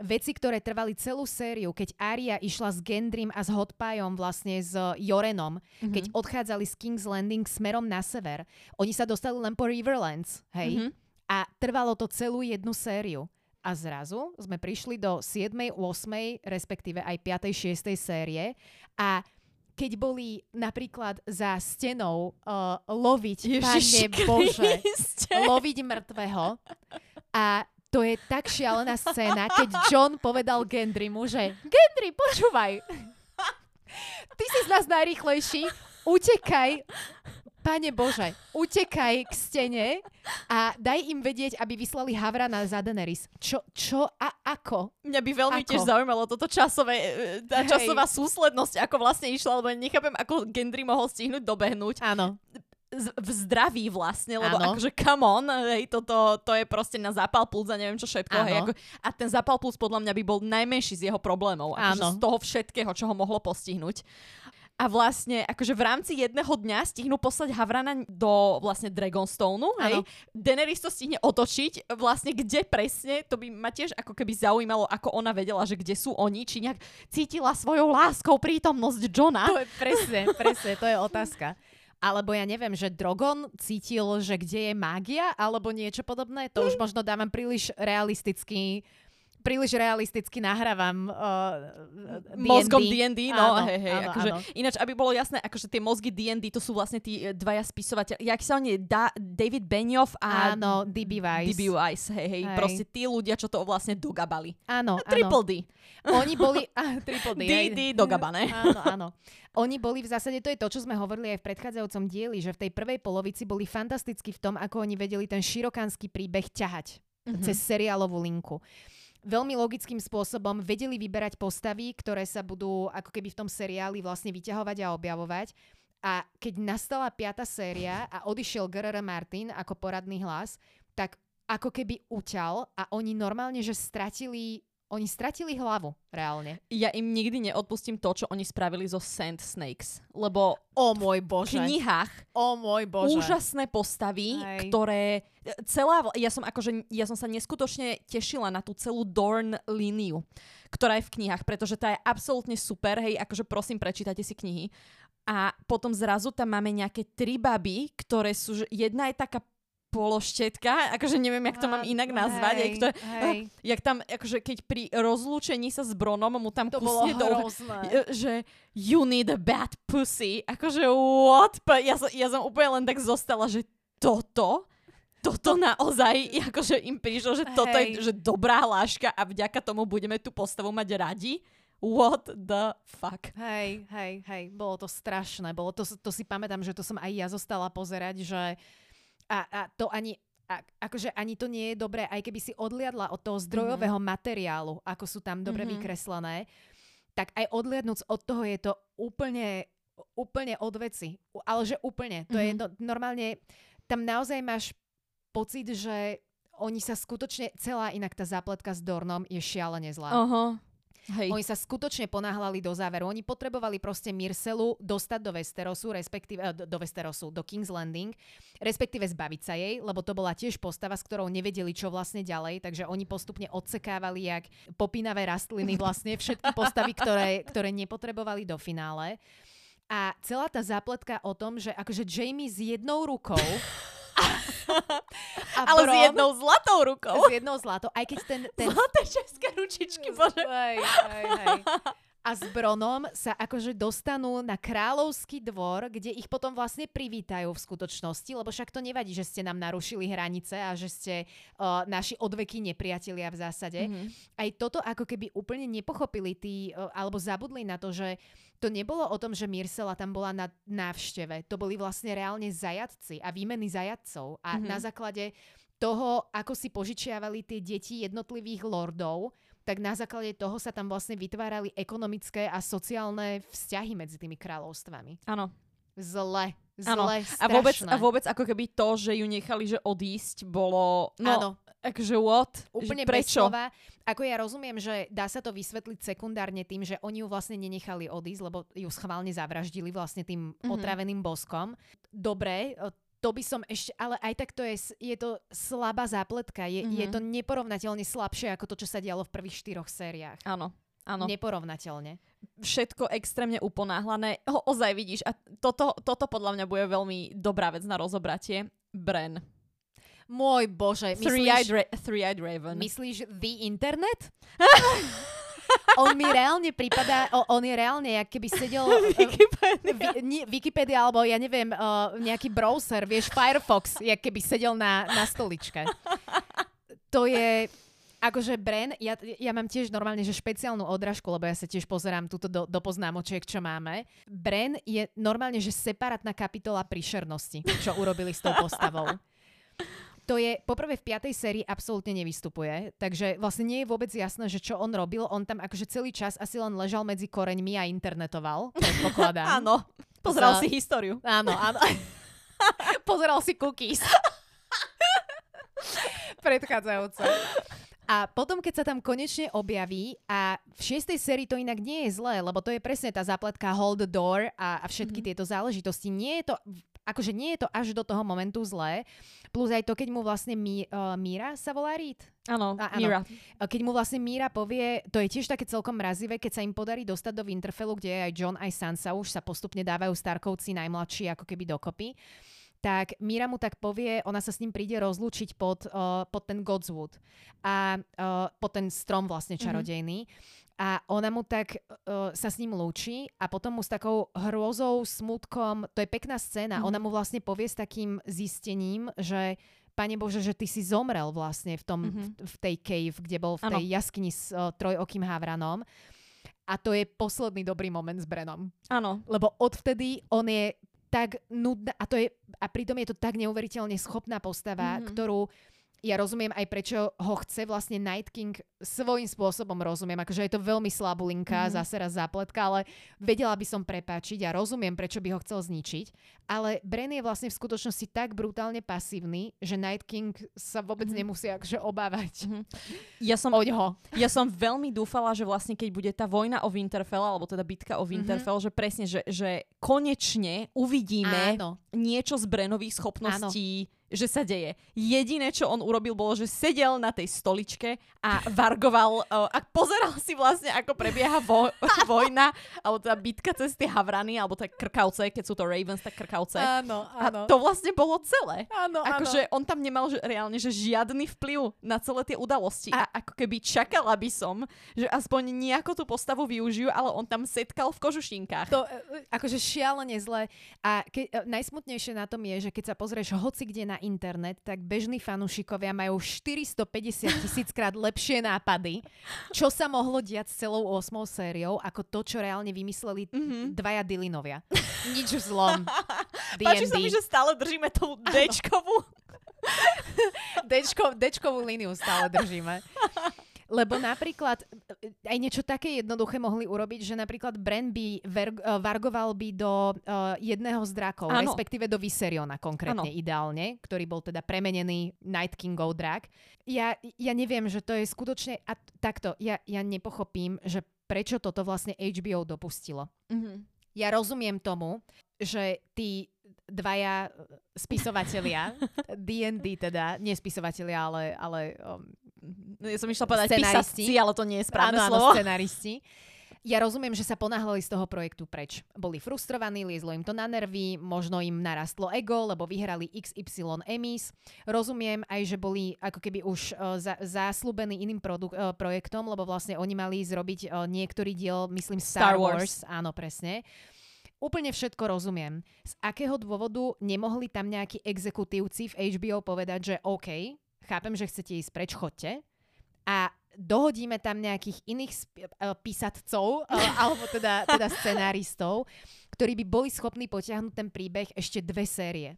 veci, ktoré trvali celú sériu, keď Aria išla s Gendrym a s Hotpajom vlastne s Jorenom, mm-hmm. keď odchádzali z King's Landing smerom na sever, oni sa dostali len po Riverlands, hej? Mm-hmm. A trvalo to celú jednu sériu. A zrazu sme prišli do 7., 8., respektíve aj 5., 6. série a keď boli napríklad za stenou uh, loviť, pane Bože, loviť mŕtvého a to je tak šialená scéna, keď John povedal Gendrymu, že Gendry, počúvaj, ty si z nás najrychlejší, utekaj, Pane Bože, utekaj k stene a daj im vedieť, aby vyslali Havrana za Daenerys. Čo, čo a ako? Mňa by veľmi ako? tiež zaujímalo toto časové, e, tá časová súslednosť, ako vlastne išla, lebo nechápem, ako Gendry mohol stihnúť dobehnúť. Áno v zdraví vlastne, lebo ano. akože come on, hej, toto to je proste na zápal plus a neviem čo všetko. Hej, ako, a ten zápal plus podľa mňa by bol najmenší z jeho problémov. Akože z toho všetkého, čo ho mohlo postihnúť a vlastne akože v rámci jedného dňa stihnú poslať Havrana do vlastne Dragonstone, hej. Daenerys to stihne otočiť, vlastne kde presne, to by ma tiež ako keby zaujímalo, ako ona vedela, že kde sú oni, či nejak cítila svojou láskou prítomnosť Johna. To je presne, presne, to je otázka. Alebo ja neviem, že Drogon cítil, že kde je mágia, alebo niečo podobné. To už možno dávam príliš realistický príliš realisticky nahrávam uh, D&D. Mozgom D&D, no áno, hej, hej. Áno, akože, áno. Ináč, aby bolo jasné, akože tie mozgy D&D, to sú vlastne tí e, dvaja spisovateľ. Jak sa oni, da, David Benioff a áno, D.B. Weiss. D.B. Weiss, hej, hej, hej. Proste tí ľudia, čo to vlastne dogabali. Áno, áno. Triple D. Oni boli... Ah, triple D. D, D, dogabané. Áno, áno. Oni boli v zásade, to je to, čo sme hovorili aj v predchádzajúcom dieli, že v tej prvej polovici boli fantasticky v tom, ako oni vedeli ten širokánsky príbeh ťahať mm-hmm. cez seriálovú linku veľmi logickým spôsobom vedeli vyberať postavy, ktoré sa budú ako keby v tom seriáli vlastne vyťahovať a objavovať. A keď nastala piata séria a odišiel G.R.R. Martin ako poradný hlas, tak ako keby uťal a oni normálne, že stratili oni stratili hlavu, reálne. Ja im nikdy neodpustím to, čo oni spravili zo Sand Snakes, lebo o môj bože. v knihách o môj bože. úžasné postavy, Hej. ktoré celá, ja som akože, ja som sa neskutočne tešila na tú celú Dorn líniu, ktorá je v knihách, pretože tá je absolútne super, hej, akože prosím, prečítajte si knihy. A potom zrazu tam máme nejaké tri baby, ktoré sú, jedna je taká pološtetka, akože neviem, jak to mám inak nazvať, hej, ktoré, hej. jak tam, akože keď pri rozlúčení sa s Bronom mu tam to kusne do že you need a bad pussy, akože what? Ja som, ja som úplne len tak zostala, že toto, toto naozaj, akože im prišlo, že hej. toto je že dobrá hláška a vďaka tomu budeme tú postavu mať radi. What the fuck? Hej, hej, hej, bolo to strašné. Bolo to, to si pamätám, že to som aj ja zostala pozerať, že a, a to ani, a, akože ani to nie je dobré, aj keby si odliadla od toho zdrojového mm-hmm. materiálu, ako sú tam dobre mm-hmm. vykreslené, tak aj odliadnúc od toho je to úplne, úplne od veci. Ale že úplne. To mm-hmm. je no, normálne, tam naozaj máš pocit, že oni sa skutočne, celá inak tá zápletka s Dornom je šialene zlá. Uh-huh. Hej. Oni sa skutočne ponáhľali do záveru. Oni potrebovali proste Mircelu dostať do Westerosu, respektíve eh, do Westerosu, do King's Landing, respektíve zbaviť sa jej, lebo to bola tiež postava, s ktorou nevedeli, čo vlastne ďalej, takže oni postupne odsekávali jak popínavé rastliny vlastne všetky postavy, ktoré, ktoré nepotrebovali do finále. A celá tá zápletka o tom, že akože Jamie s jednou rukou A Ale Bron, s jednou zlatou rukou. S jednou zlatou. Aj keď ten... ten... Zlaté české ručičky, bože. Hej, hej, hej. A s Bronom sa akože dostanú na kráľovský dvor, kde ich potom vlastne privítajú v skutočnosti, lebo však to nevadí, že ste nám narušili hranice a že ste uh, naši odveky nepriatelia v zásade. Mm-hmm. Aj toto ako keby úplne nepochopili tí, uh, alebo zabudli na to, že to nebolo o tom, že Mirsela tam bola na návšteve. To boli vlastne reálne zajadci a výmeny zajadcov. A mm-hmm. na základe toho, ako si požičiavali tie deti jednotlivých lordov, tak na základe toho sa tam vlastne vytvárali ekonomické a sociálne vzťahy medzi tými kráľovstvami. Áno. Zle. Zle, a vôbec, a vôbec ako keby to, že ju nechali, že odísť, bolo... No, Áno. Akože what? Úplne že prečo? Slova. Ako ja rozumiem, že dá sa to vysvetliť sekundárne tým, že oni ju vlastne nenechali odísť, lebo ju schválne zavraždili vlastne tým mm-hmm. otraveným boskom. Dobre, to by som ešte, ale aj tak to je, je to slabá zápletka. Je, mm-hmm. je to neporovnateľne slabšie ako to, čo sa dialo v prvých štyroch sériách. Áno. Áno. Neporovnateľne. Všetko extrémne uponáhlané. Ho, ozaj vidíš, a toto, toto podľa mňa bude veľmi dobrá vec na rozobratie. Bren. Môj bože. Three-eyed, ra- three-eyed Raven. Myslíš The Internet? on mi reálne prípada, on je reálne, jak keby sedel... Wikipedia. Uh, Wikipedia, alebo ja neviem, uh, nejaký browser, vieš, Firefox, jak keby sedel na, na stoličke. To je... Akože Bren, ja, ja mám tiež normálne, že špeciálnu odražku, lebo ja sa tiež pozerám túto do, do poznámočiek, čo máme. Bren je normálne, že separátna kapitola príšernosti, čo urobili s tou postavou to je, poprvé v piatej sérii absolútne nevystupuje, takže vlastne nie je vôbec jasné, že čo on robil. On tam akože celý čas asi len ležal medzi koreňmi a internetoval, predpokladám. áno, pozeral Za... si históriu. Áno, áno. Pozeral si cookies. Predchádzajúce. A potom, keď sa tam konečne objaví a v šiestej sérii to inak nie je zlé, lebo to je presne tá zápletka hold the door a, a všetky mm-hmm. tieto záležitosti. Nie je to, akože nie je to až do toho momentu zlé. Plus aj to, keď mu vlastne Mi, uh, Míra sa volá Reed. Áno, Míra. Keď mu vlastne Míra povie, to je tiež také celkom mrazivé, keď sa im podarí dostať do Winterfellu, kde je aj John, aj Sansa, už sa postupne dávajú Starkovci najmladší ako keby dokopy tak Mira mu tak povie, ona sa s ním príde rozlúčiť pod, uh, pod ten Godswood a uh, pod ten strom vlastne mhm. čarodejný. Mm-hmm. A ona mu tak uh, sa s ním lúči a potom mu s takou hrôzou, smutkom, to je pekná scéna, mm-hmm. ona mu vlastne povie s takým zistením, že Pane Bože, že ty si zomrel vlastne v, tom, mm-hmm. v, v tej cave, kde bol v tej ano. jaskyni s uh, trojokým havranom. A to je posledný dobrý moment s Brenom. Áno. Lebo odvtedy on je tak nudná a to je, a pritom je to tak neuveriteľne schopná postava, mm-hmm. ktorú ja rozumiem aj prečo ho chce vlastne Night King svojím spôsobom rozumiem, akože je to veľmi slabulinka, mm. zase raz zápletka, ale vedela by som prepáčiť a rozumiem, prečo by ho chcel zničiť, ale Bren je vlastne v skutočnosti tak brutálne pasívny, že Night King sa vôbec mm. nemusí akože obávať mm. ja som, oďho. Ja som veľmi dúfala, že vlastne keď bude tá vojna o Winterfell, alebo teda bitka o mhm. Winterfell, mm-hmm. že presne, že, že konečne uvidíme Áno. niečo z Brenových schopností Áno že sa deje. Jediné, čo on urobil, bolo, že sedel na tej stoličke a vargoval uh, a pozeral si vlastne, ako prebieha vo, vojna, alebo teda bitka cez tie havrany, alebo tak krkavce, keď sú to Ravens, tak krkavce. Áno, áno. A to vlastne bolo celé. Áno, akože on tam nemal že, reálne že žiadny vplyv na celé tie udalosti. A, ako keby čakala by som, že aspoň nejako tú postavu využijú, ale on tam setkal v kožušinkách. To e, akože šialene zle. A ke, najsmutnejšie na tom je, že keď sa pozrieš hoci kde na internet, tak bežní fanúšikovia majú 450 tisíckrát lepšie nápady, čo sa mohlo diať s celou 8 sériou, ako to, čo reálne vymysleli mm-hmm. dvaja Dylinovia. Nič zlom. Páči sa mi, že stále držíme tú Dčkovú. Dčko, Dčkovú líniu stále držíme. Lebo napríklad aj niečo také jednoduché mohli urobiť, že napríklad Bren by ver, uh, vargoval by do uh, jedného z drakov, ano. respektíve do Viseriona konkrétne ano. ideálne, ktorý bol teda premenený Night Kingov drak. Ja, ja neviem, že to je skutočne... A takto, ja, ja nepochopím, že prečo toto vlastne HBO dopustilo. Mm-hmm. Ja rozumiem tomu, že tí dvaja spisovatelia, D&D teda, nie spisovatelia, ale, ale um, ja som išla povedať scenaristi, písavci, ale to nie je správne áno, slovo. Áno, scenaristi. Ja rozumiem, že sa ponáhľali z toho projektu preč. Boli frustrovaní, liezlo im to na nervy, možno im narastlo ego, lebo vyhrali XY Emmys. Rozumiem aj, že boli ako keby už uh, za, záslubení iným produk- uh, projektom, lebo vlastne oni mali zrobiť uh, niektorý diel, myslím Star, Star Wars. Wars. Áno, presne. Úplne všetko rozumiem. Z akého dôvodu nemohli tam nejakí exekutívci v HBO povedať, že OK, chápem, že chcete ísť preč, chodte a dohodíme tam nejakých iných sp- uh, písatcov, uh, alebo teda, teda scenáristov, ktorí by boli schopní potiahnuť ten príbeh ešte dve série.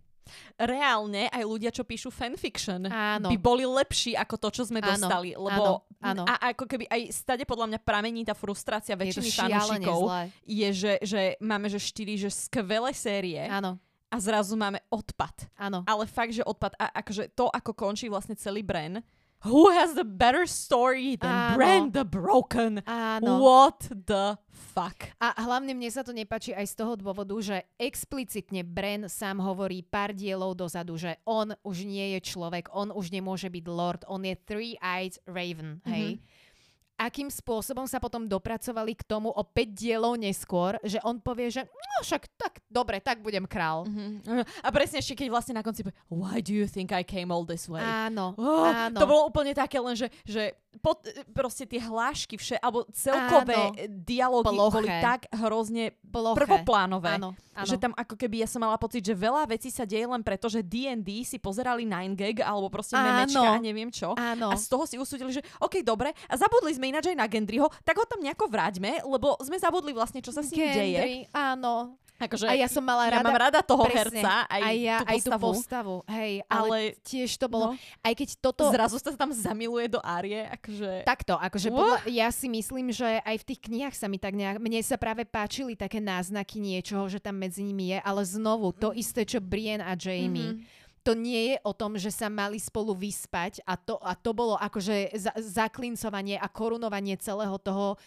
Reálne aj ľudia, čo píšu fanfiction, áno. by boli lepší ako to, čo sme áno, dostali. Lebo áno, áno. A ako keby aj stade podľa mňa pramení tá frustrácia väčšiny fanúšikov je, že, že máme že štyri že skvelé série. Áno a zrazu máme odpad. Áno. Ale fakt, že odpad. A akože to, ako končí vlastne celý Bren, who has the better story than Áno. Bran the Broken? Áno. What the fuck? A hlavne mne sa to nepáči aj z toho dôvodu, že explicitne Bran sám hovorí pár dielov dozadu, že on už nie je človek, on už nemôže byť lord, on je three-eyed raven, hej? Mm-hmm akým spôsobom sa potom dopracovali k tomu o 5 dielov neskôr, že on povie, že no však tak, dobre, tak budem král. Mm-hmm. A presne ešte keď vlastne na konci povie, why do you think I came all this way? Áno, oh, áno. To bolo úplne také len, že, že pod, proste tie hlášky, vše, alebo celkové áno. dialógy Ploché. boli tak hrozne Ploché. prvoplánové, áno, áno. že tam ako keby ja som mala pocit, že veľa vecí sa deje len preto, že D&D si pozerali 9gag alebo proste áno. memečka a neviem čo. Áno. A z toho si usúdili, že OK, dobre, a zabudli sme ináč aj na Gendryho, tak ho tam nejako vráťme, lebo sme zabudli vlastne, čo sa s ním Gendry, deje. áno. Akože, a ja som mala rada, ja mám rada toho presne, herca, aj, aj ja, tú postavu. Aj tú postavu hej, ale, ale tiež to bolo, no, aj keď toto... Zrazu sa tam zamiluje do Árie, Akože... Takto, akože podľa, ja si myslím, že aj v tých knihách sa mi tak nejak, mne sa práve páčili také náznaky niečoho, že tam medzi nimi je, ale znovu to mm. isté, čo Brienne a Jamie. Mm-hmm to nie je o tom, že sa mali spolu vyspať a to, a to bolo akože za, zaklincovanie a korunovanie celého toho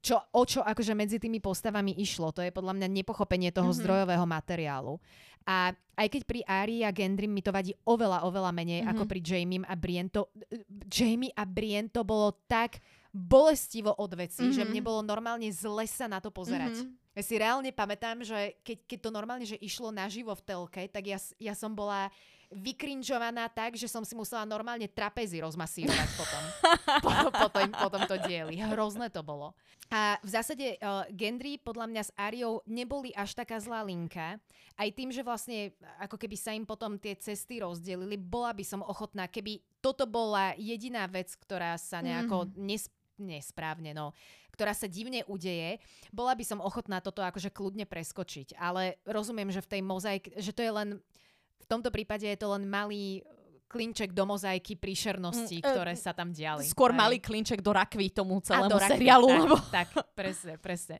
čo, o čo akože medzi tými postavami išlo. To je podľa mňa nepochopenie toho mm-hmm. zdrojového materiálu. A aj keď pri Ari a Gendry mi to vadí oveľa, oveľa menej mm-hmm. ako pri Jamie a Brienne, to, Jamie a Brienne to bolo tak bolestivo od veci, mm-hmm. že mne bolo normálne zle sa na to pozerať. Mm-hmm. Ja si reálne pamätám, že keď, keď to normálne že išlo naživo v telke, tak ja, ja som bola vykrinžovaná tak, že som si musela normálne trapezy rozmasívať potom. po, po, tom, po tomto dieli. Hrozné to bolo. A v zásade uh, Gendry podľa mňa s Ariou neboli až taká zlá linka. Aj tým, že vlastne ako keby sa im potom tie cesty rozdelili, bola by som ochotná, keby toto bola jediná vec, ktorá sa nejako mm. nes- nesprávne, no, ktorá sa divne udeje, bola by som ochotná toto akože kľudne preskočiť. Ale rozumiem, že v tej mozaik, že to je len tomto prípade je to len malý klinček do mozaiky príšerností, mm, ktoré sa tam diali. Skôr aj. malý klinček do rakvy tomu celému do rakvy, seriálu. Tak, lebo... tak, presne, presne.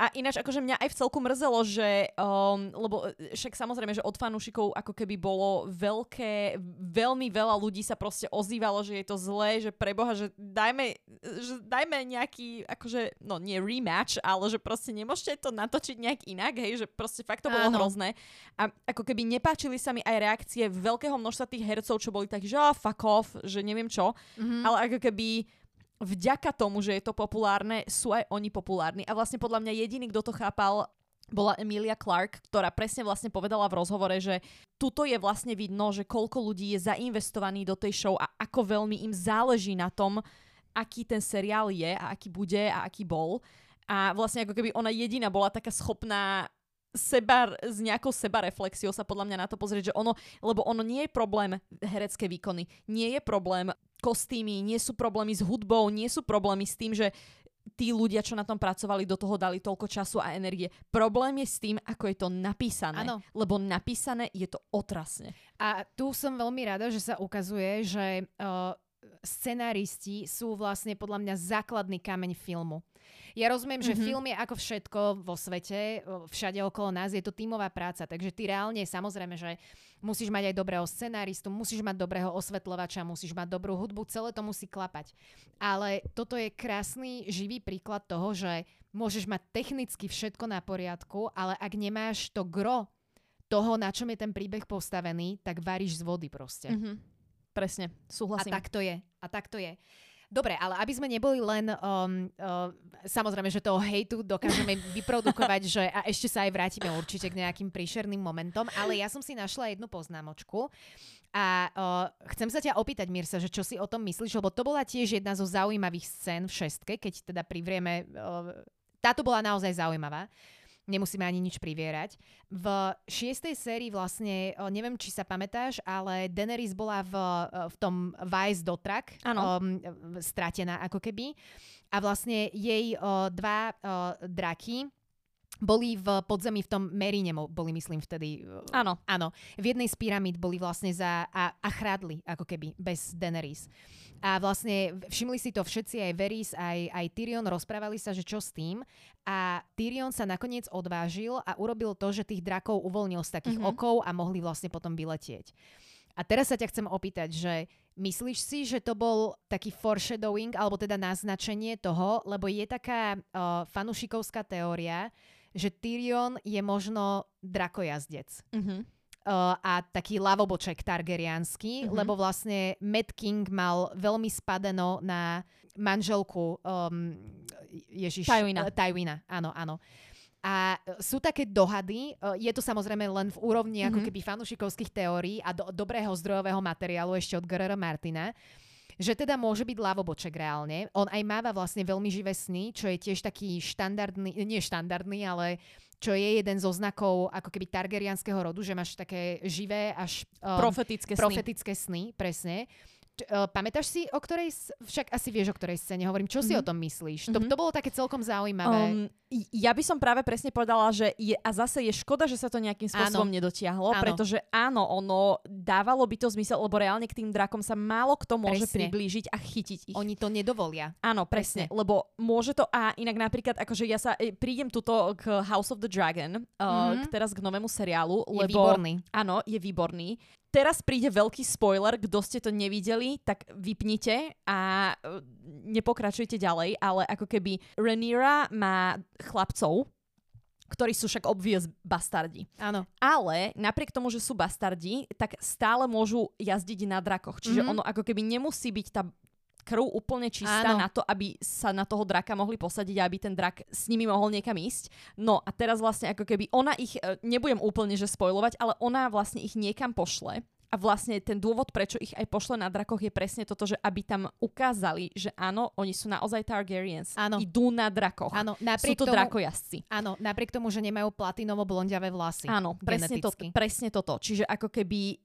A ináč, akože mňa aj v celku mrzelo, že, um, lebo e, však samozrejme, že od fanúšikov ako keby bolo veľké, veľmi veľa ľudí sa proste ozývalo, že je to zlé, že preboha, že dajme, že dajme nejaký, akože, no nie rematch, ale že proste nemôžete to natočiť nejak inak, hej, že proste fakt to bolo Áno. hrozné. A ako keby nepáčili sa mi aj reakcie veľkého množstva tých hercov, čo boli takí, že oh, fuck off, že neviem čo. Mm-hmm. Ale ako keby vďaka tomu, že je to populárne, sú aj oni populárni. A vlastne podľa mňa jediný, kto to chápal, bola Emilia Clark, ktorá presne vlastne povedala v rozhovore, že tuto je vlastne vidno, že koľko ľudí je zainvestovaný do tej show a ako veľmi im záleží na tom, aký ten seriál je a aký bude a aký bol. A vlastne ako keby ona jediná bola taká schopná seba, s nejakou sebareflexiou sa podľa mňa na to pozrieť, že ono, lebo ono nie je problém herecké výkony, nie je problém kostýmy, nie sú problémy s hudbou, nie sú problémy s tým, že tí ľudia, čo na tom pracovali, do toho dali toľko času a energie. Problém je s tým, ako je to napísané. Ano. Lebo napísané je to otrasne. A tu som veľmi rada, že sa ukazuje, že uh, scenáristi sú vlastne podľa mňa základný kameň filmu. Ja rozumiem, že mm-hmm. film je ako všetko vo svete, všade okolo nás, je to tímová práca, takže ty reálne samozrejme, že musíš mať aj dobrého scenáristu, musíš mať dobrého osvetľovača, musíš mať dobrú hudbu, celé to musí klapať. Ale toto je krásny, živý príklad toho, že môžeš mať technicky všetko na poriadku, ale ak nemáš to gro toho, na čom je ten príbeh postavený, tak varíš z vody proste. Mm-hmm. Presne, súhlasím. A tak to je. A tak to je. Dobre, ale aby sme neboli len, um, uh, samozrejme, že toho hejtu dokážeme vyprodukovať, že a ešte sa aj vrátime určite k nejakým príšerným momentom, ale ja som si našla jednu poznámočku a uh, chcem sa ťa opýtať, Mirsa, že čo si o tom myslíš, lebo to bola tiež jedna zo zaujímavých scén v šestke, keď teda privrieme, uh, táto bola naozaj zaujímavá nemusíme ani nič privierať. V šiestej sérii vlastne, neviem, či sa pamätáš, ale Daenerys bola v, v tom Vice Dotrak um, stratená ako keby. A vlastne jej uh, dva uh, draky boli v podzemí v tom Merine, boli myslím vtedy. Áno. Áno. V jednej z pyramíd boli vlastne za a, a chrádli ako keby bez Daenerys. A vlastne všimli si to všetci, aj Varys, aj, aj Tyrion, rozprávali sa, že čo s tým. A Tyrion sa nakoniec odvážil a urobil to, že tých drakov uvoľnil z takých mm-hmm. okov a mohli vlastne potom vyletieť. A teraz sa ťa chcem opýtať, že myslíš si, že to bol taký foreshadowing, alebo teda naznačenie toho, lebo je taká uh, fanušikovská teória, že Tyrion je možno drakojazdec. Mm-hmm uh, a taký lavoboček targeriánsky, mm-hmm. lebo vlastne Mad King mal veľmi spadeno na manželku um, Ježiš, Tywina. Uh, Tywina, áno, áno. A sú také dohady, uh, je to samozrejme len v úrovni mm-hmm. ako mhm. keby fanušikovských teórií a do, dobrého zdrojového materiálu ešte od Gerera Martina, že teda môže byť lavoboček reálne. On aj máva vlastne veľmi živé sny, čo je tiež taký štandardný, nie štandardný, ale čo je jeden zo znakov ako keby targerianského rodu, že máš také živé až um, profetické, profetické sny. sny, presne. Uh, pamätáš si, o ktorej, však asi vieš, o ktorej scéne hovorím. Čo mm-hmm. si o mhm. tom myslíš? Mm-hmm. To, mhm. to bolo také celkom zaujímavé. Um, ja by som práve presne povedala, že je, a zase je škoda, že sa to nejakým spôsobom áno. nedotiahlo, áno. pretože áno, ono dávalo by to zmysel, lebo reálne k tým drakom sa málo kto môže presne. priblížiť a chytiť ich. Oni to nedovolia. Áno, presne, presne, lebo môže to, a inak napríklad, akože ja sa e, prídem tuto k House of the Dragon, uh, mm-hmm. teraz k novému seriálu, je lebo... výborný. Áno, je výborný teraz príde veľký spoiler, kto ste to nevideli, tak vypnite a e, nepokračujte ďalej, ale ako keby Rhaenyra má chlapcov, ktorí sú však obvious bastardi. Áno. Ale napriek tomu, že sú bastardi, tak stále môžu jazdiť na drakoch. Čiže mm-hmm. ono ako keby nemusí byť tá krv úplne čistá Áno. na to, aby sa na toho draka mohli posadiť a aby ten drak s nimi mohol niekam ísť. No a teraz vlastne ako keby ona ich, e, nebudem úplne že spojovať, ale ona vlastne ich niekam pošle a vlastne ten dôvod, prečo ich aj pošle na drakoch, je presne toto, že aby tam ukázali, že áno, oni sú naozaj Targaryens. Áno. Idú na drakoch. Áno, napriek sú to tomu, drakojazci. Áno, napriek tomu, že nemajú platinovo blondiavé vlasy. Áno, presne, to, presne toto. Čiže ako keby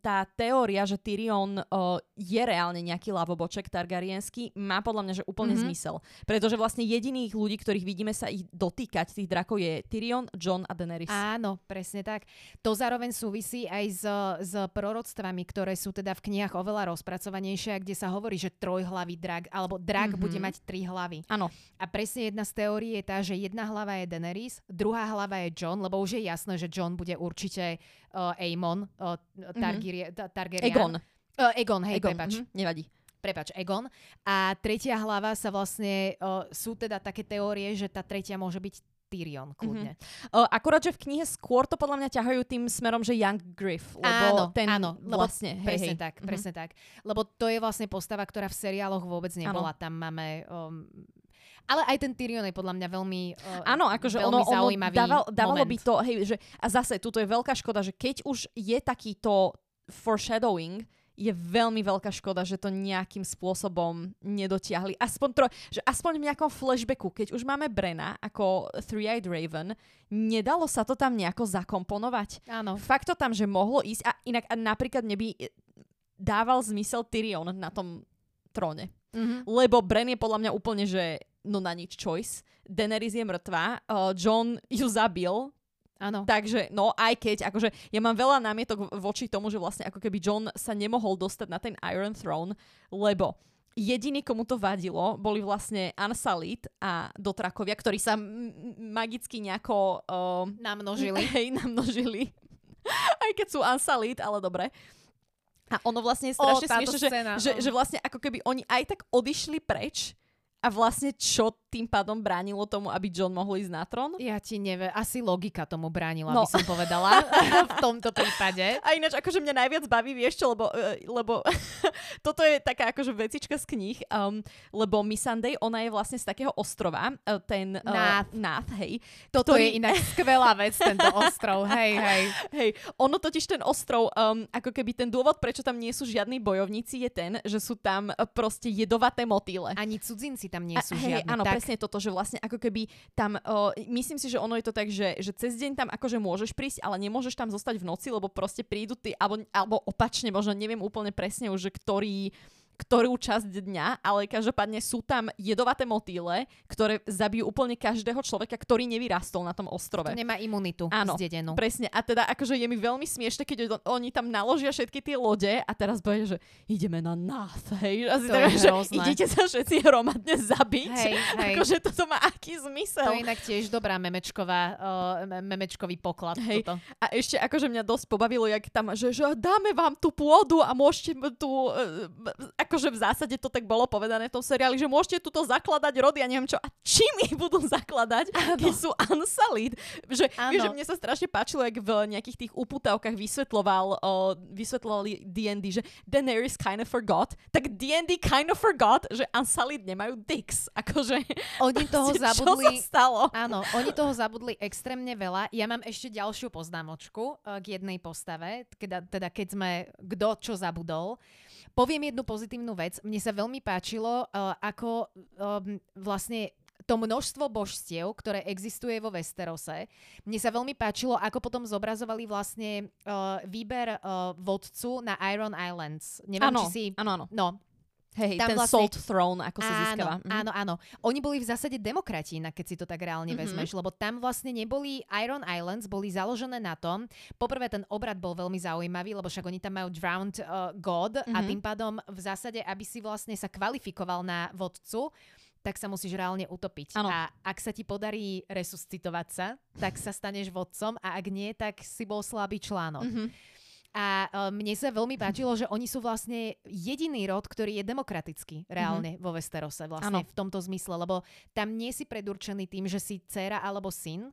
tá teória, že Tyrion uh, je reálne nejaký lavoboček Targaryenský, má podľa mňa že úplne mm-hmm. zmysel. Pretože vlastne jediných ľudí, ktorých vidíme sa ich dotýkať, tých drakov, je Tyrion, John a Daenerys. Áno, presne tak. To zároveň súvisí aj s, s proroctvami, ktoré sú teda v knihách oveľa rozpracovanejšie, kde sa hovorí, že trojhlavý drak, alebo drak mm-hmm. bude mať tri hlavy. Áno. A presne jedna z teórií je tá, že jedna hlava je Daenerys, druhá hlava je John, lebo už je jasné, že John bude určite uh, Aemon, uh, Targaryen. Mm-hmm. Targaryen. Egon. Uh, Egon, hej, Egon. prepač. Mm-hmm, nevadí prepač, Egon. A tretia hlava sa vlastne, uh, sú teda také teórie, že tá tretia môže byť Tyrion, mhm. kľudne. Mm-hmm. Uh, akurát, že v knihe skôr to podľa mňa ťahajú tým smerom, že Young Griff. Lebo áno, ten áno. vlastne, hej, presne hej. tak, mm-hmm. presne tak. Lebo to je vlastne postava, ktorá v seriáloch vôbec nebola. Áno. Tam máme... Um, ale aj ten Tyrion je podľa mňa veľmi uh, Áno, akože veľmi ono, zaujímavý ono dával, dávalo moment. by to, hej, že, a zase, tuto je veľká škoda, že keď už je takýto foreshadowing, je veľmi veľká škoda, že to nejakým spôsobom nedotiahli. Aspoň, tro, že aspoň v nejakom flashbacku, keď už máme Brena ako Three-Eyed Raven, nedalo sa to tam nejako zakomponovať. Áno. Fakt to tam, že mohlo ísť a inak a napríklad neby e, dával zmysel Tyrion na tom tróne. Mm-hmm. Lebo Bren je podľa mňa úplne, že no na nič choice. Daenerys je mŕtva, uh, John ju zabil, Áno. Takže, no aj keď, akože ja mám veľa námietok voči tomu, že vlastne ako keby John sa nemohol dostať na ten Iron Throne, lebo jediný, komu to vadilo, boli vlastne Ansalit a Dotrakovia, ktorí sa m- magicky nejako... Uh, namnožili. Hej, namnožili. aj keď sú Ansalit, ale dobre. A ono vlastne je strašne smiešne, že, že, že vlastne ako keby oni aj tak odišli preč a vlastne čo tým pádom bránilo tomu, aby John mohol ísť na trón? Ja ti neviem, asi logika tomu bránila, no. by som povedala v tomto prípade. A ináč, akože mňa najviac baví, vieš čo, lebo, uh, lebo toto je taká akože vecička z kníh, um, lebo Missandei, ona je vlastne z takého ostrova, uh, ten uh, Nath. Nath, hej. Toto ktorý... je inak skvelá vec, tento ostrov, hej, hej. Hej, ono totiž ten ostrov, um, ako keby ten dôvod, prečo tam nie sú žiadni bojovníci, je ten, že sú tam proste jedovaté motýle. Ani cudzinci tam nie sú a, žiadni. Hej, áno, tak presne toto, že vlastne ako keby tam, uh, myslím si, že ono je to tak, že, že cez deň tam akože môžeš prísť, ale nemôžeš tam zostať v noci, lebo proste prídu ty, alebo, alebo opačne, možno neviem úplne presne už, že ktorý ktorú časť dňa, ale každopádne sú tam jedovaté motýle, ktoré zabijú úplne každého človeka, ktorý nevyrastol na tom ostrove. To nemá imunitu Áno, zdedenú. presne. A teda akože je mi veľmi smiešne, keď oni tam naložia všetky tie lode a teraz bude, že ideme na nás, hej. A si to tak, že idete sa všetci hromadne zabiť. Hej, hej. Akože toto má aký zmysel. To je inak tiež dobrá memečková, uh, memečkový poklad. Hej. Toto. A ešte akože mňa dosť pobavilo, jak tam, že, že dáme vám tú pôdu a môžete tu uh, akože v zásade to tak bolo povedané v tom seriáli, že môžete tuto zakladať rody a neviem čo. A čím ich budú zakladať, ano. keď sú unsolid? Že, vieš, že mne sa strašne páčilo, jak v nejakých tých uputávkach vysvetloval, uh, vysvetlovali D&D, že Daenerys kind of forgot, tak D&D kind of forgot, že unsolid nemajú dicks. Akože, oni toho zabudli. Čo sa stalo? Áno, oni toho zabudli extrémne veľa. Ja mám ešte ďalšiu poznámočku uh, k jednej postave, teda, teda keď sme kto čo zabudol. Poviem jednu pozitívnu vec. Mne sa veľmi páčilo, uh, ako um, vlastne to množstvo božstiev, ktoré existuje vo Westerose. Mne sa veľmi páčilo, ako potom zobrazovali vlastne uh, výber uh, vodcu na Iron Islands. Neviem, ano, či si... Áno, áno. No, Hej, tam ten vlastne... Salt Throne, ako sa áno, získava. Mhm. Áno, áno. Oni boli v zásade demokrati, inak keď si to tak reálne mm-hmm. vezmeš, lebo tam vlastne neboli Iron Islands, boli založené na tom, poprvé ten obrad bol veľmi zaujímavý, lebo však oni tam majú Drowned uh, God mm-hmm. a mhm. tým pádom v zásade, aby si vlastne sa kvalifikoval na vodcu, tak sa musíš reálne utopiť. Ano. A ak sa ti podarí resuscitovať sa, tak sa staneš vodcom a ak nie, tak si bol slabý článok. Mm-hmm. A uh, mne sa veľmi páčilo, že oni sú vlastne jediný rod, ktorý je demokratický reálne mm-hmm. vo Westerose vlastne ano. v tomto zmysle, lebo tam nie si predurčený tým, že si dcera alebo syn,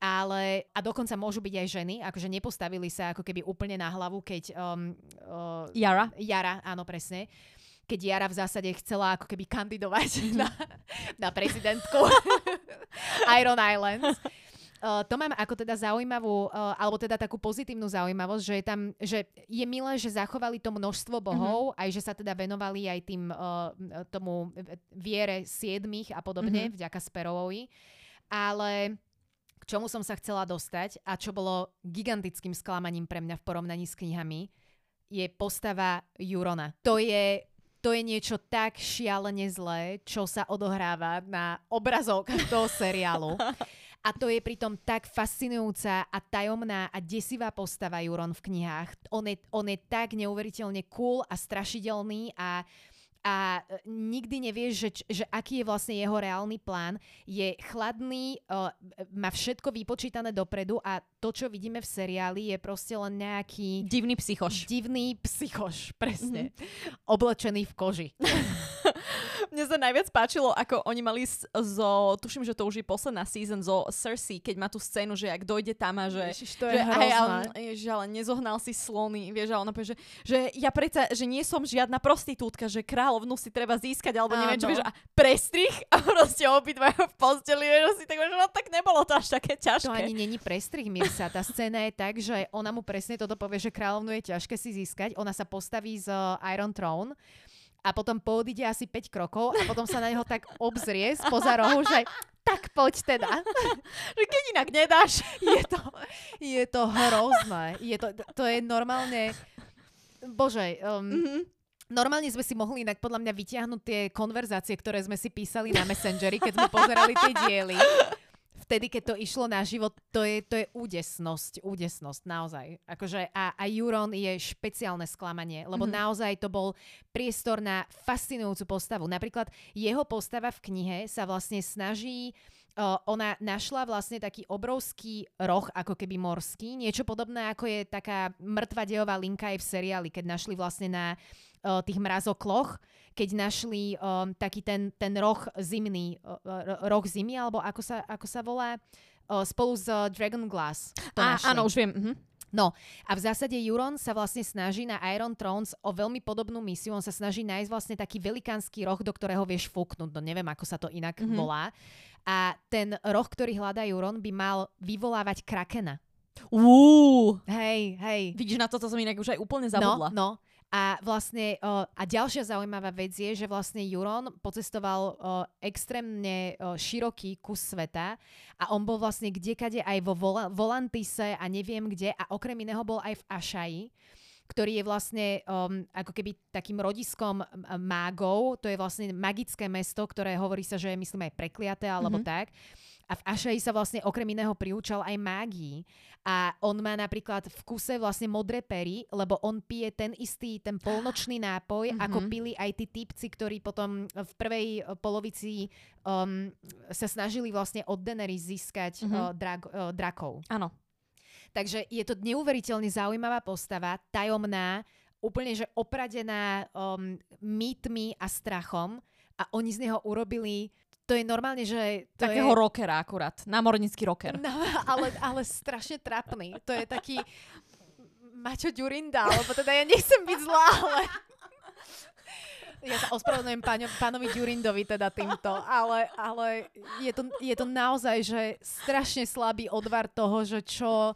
ale a dokonca môžu byť aj ženy, akože nepostavili sa ako keby úplne na hlavu, keď um, uh, Jara. Jara, áno, presne keď Jara v zásade chcela ako keby kandidovať mhm. na, na prezidentku Iron Islands. Uh, to mám ako teda zaujímavú, uh, alebo teda takú pozitívnu zaujímavosť, že je tam, že je milé, že zachovali to množstvo bohov, mm-hmm. aj že sa teda venovali aj tým uh, tomu viere siedmých a podobne, mm-hmm. vďaka Sperovovi. Ale k čomu som sa chcela dostať a čo bolo gigantickým sklamaním pre mňa v porovnaní s knihami, je postava Jurona. To je to je niečo tak šialene zlé, čo sa odohráva na obrazovkách toho seriálu. A to je pritom tak fascinujúca a tajomná a desivá postava Juron v knihách. On je, on je tak neuveriteľne cool a strašidelný a a e, nikdy nevieš, že, že aký je vlastne jeho reálny plán. Je chladný, uh, má všetko vypočítané dopredu a to, čo vidíme v seriáli, je proste len nejaký... Divný psychoš. Divný psychoš, presne. Mm-hmm. Oblečený v koži. Mne sa najviac páčilo, ako oni mali zo, tuším, že to už je posledná season, zo Cersei, keď má tú scénu, že ak dojde tam a že... Ježiš, to je že, aj, ale, ježiš, ale nezohnal si slony, vieš, a ona povie, že, že ja predsa, že nie som žiadna prostitútka, že kráľovnú si treba získať, alebo neviem čo, vieš, a prestrich a proste obidvaja v posteli, vieš, si tak, že no tak nebolo to až také ťažké. To ani není prestrih, Mirsa. Tá scéna je tak, že ona mu presne toto povie, že kráľovnú je ťažké si získať. Ona sa postaví z Iron Throne a potom poodíde asi 5 krokov a potom sa na neho tak obzrie spoza rohu, že tak poď teda. že keď inak nedáš. je to, je to hrozné. Je to, to je normálne... Bože, um, mm-hmm. Normálne sme si mohli inak podľa mňa vyťahnuť tie konverzácie, ktoré sme si písali na Messengeri, keď sme pozerali tie diely vtedy, keď to išlo na život, to je, to je údesnosť, údesnosť, naozaj. Akože a, a Juron je špeciálne sklamanie, lebo mm-hmm. naozaj to bol priestor na fascinujúcu postavu. Napríklad jeho postava v knihe sa vlastne snaží Uh, ona našla vlastne taký obrovský roh, ako keby morský, niečo podobné ako je taká mŕtva dejová linka aj v seriáli, keď našli vlastne na uh, tých mrazokloch, keď našli um, taký ten, ten roh zimný, uh, roh zimy, alebo ako sa, ako sa volá, uh, spolu s uh, Dragon Glass. To Á, áno, už viem. Mhm. No a v zásade Euron sa vlastne snaží na Iron Thrones o veľmi podobnú misiu. On sa snaží nájsť vlastne taký velikánsky roh, do ktorého vieš fúknuť. No neviem, ako sa to inak mm-hmm. volá. A ten roh, ktorý hľadá Euron, by mal vyvolávať krakena. Uú. Hej, hej. Vidíš, na toto som inak už aj úplne zabudla. No, no. A vlastne, uh, a ďalšia zaujímavá vec je, že vlastne Juron pocestoval uh, extrémne uh, široký kus sveta a on bol vlastne kdekade aj vo Vol- Volantise a neviem kde a okrem iného bol aj v Ašaji ktorý je vlastne um, ako keby takým rodiskom mágov. To je vlastne magické mesto, ktoré hovorí sa, že je myslím aj prekliaté alebo mm-hmm. tak. A v Ašaji sa vlastne okrem iného priúčal aj mágii. A on má napríklad v kuse vlastne modré pery, lebo on pije ten istý, ten polnočný nápoj, mm-hmm. ako pili aj tí typci, ktorí potom v prvej polovici um, sa snažili vlastne od Daenerys získať mm-hmm. uh, drak, uh, drakov. Áno. Takže je to neuveriteľne zaujímavá postava, tajomná, úplne že opradená um, mýtmi a strachom a oni z neho urobili to je normálne, že... To Takého je... rockera akurát. Námornický rocker. No, ale, ale strašne trapný. To je taký Maťo Ďurinda, lebo teda ja nechcem byť zlá, ale... Ja sa ospravedlňujem páno, pánovi Ďurindovi teda týmto, ale, ale je, to, je to naozaj, že strašne slabý odvar toho, že čo,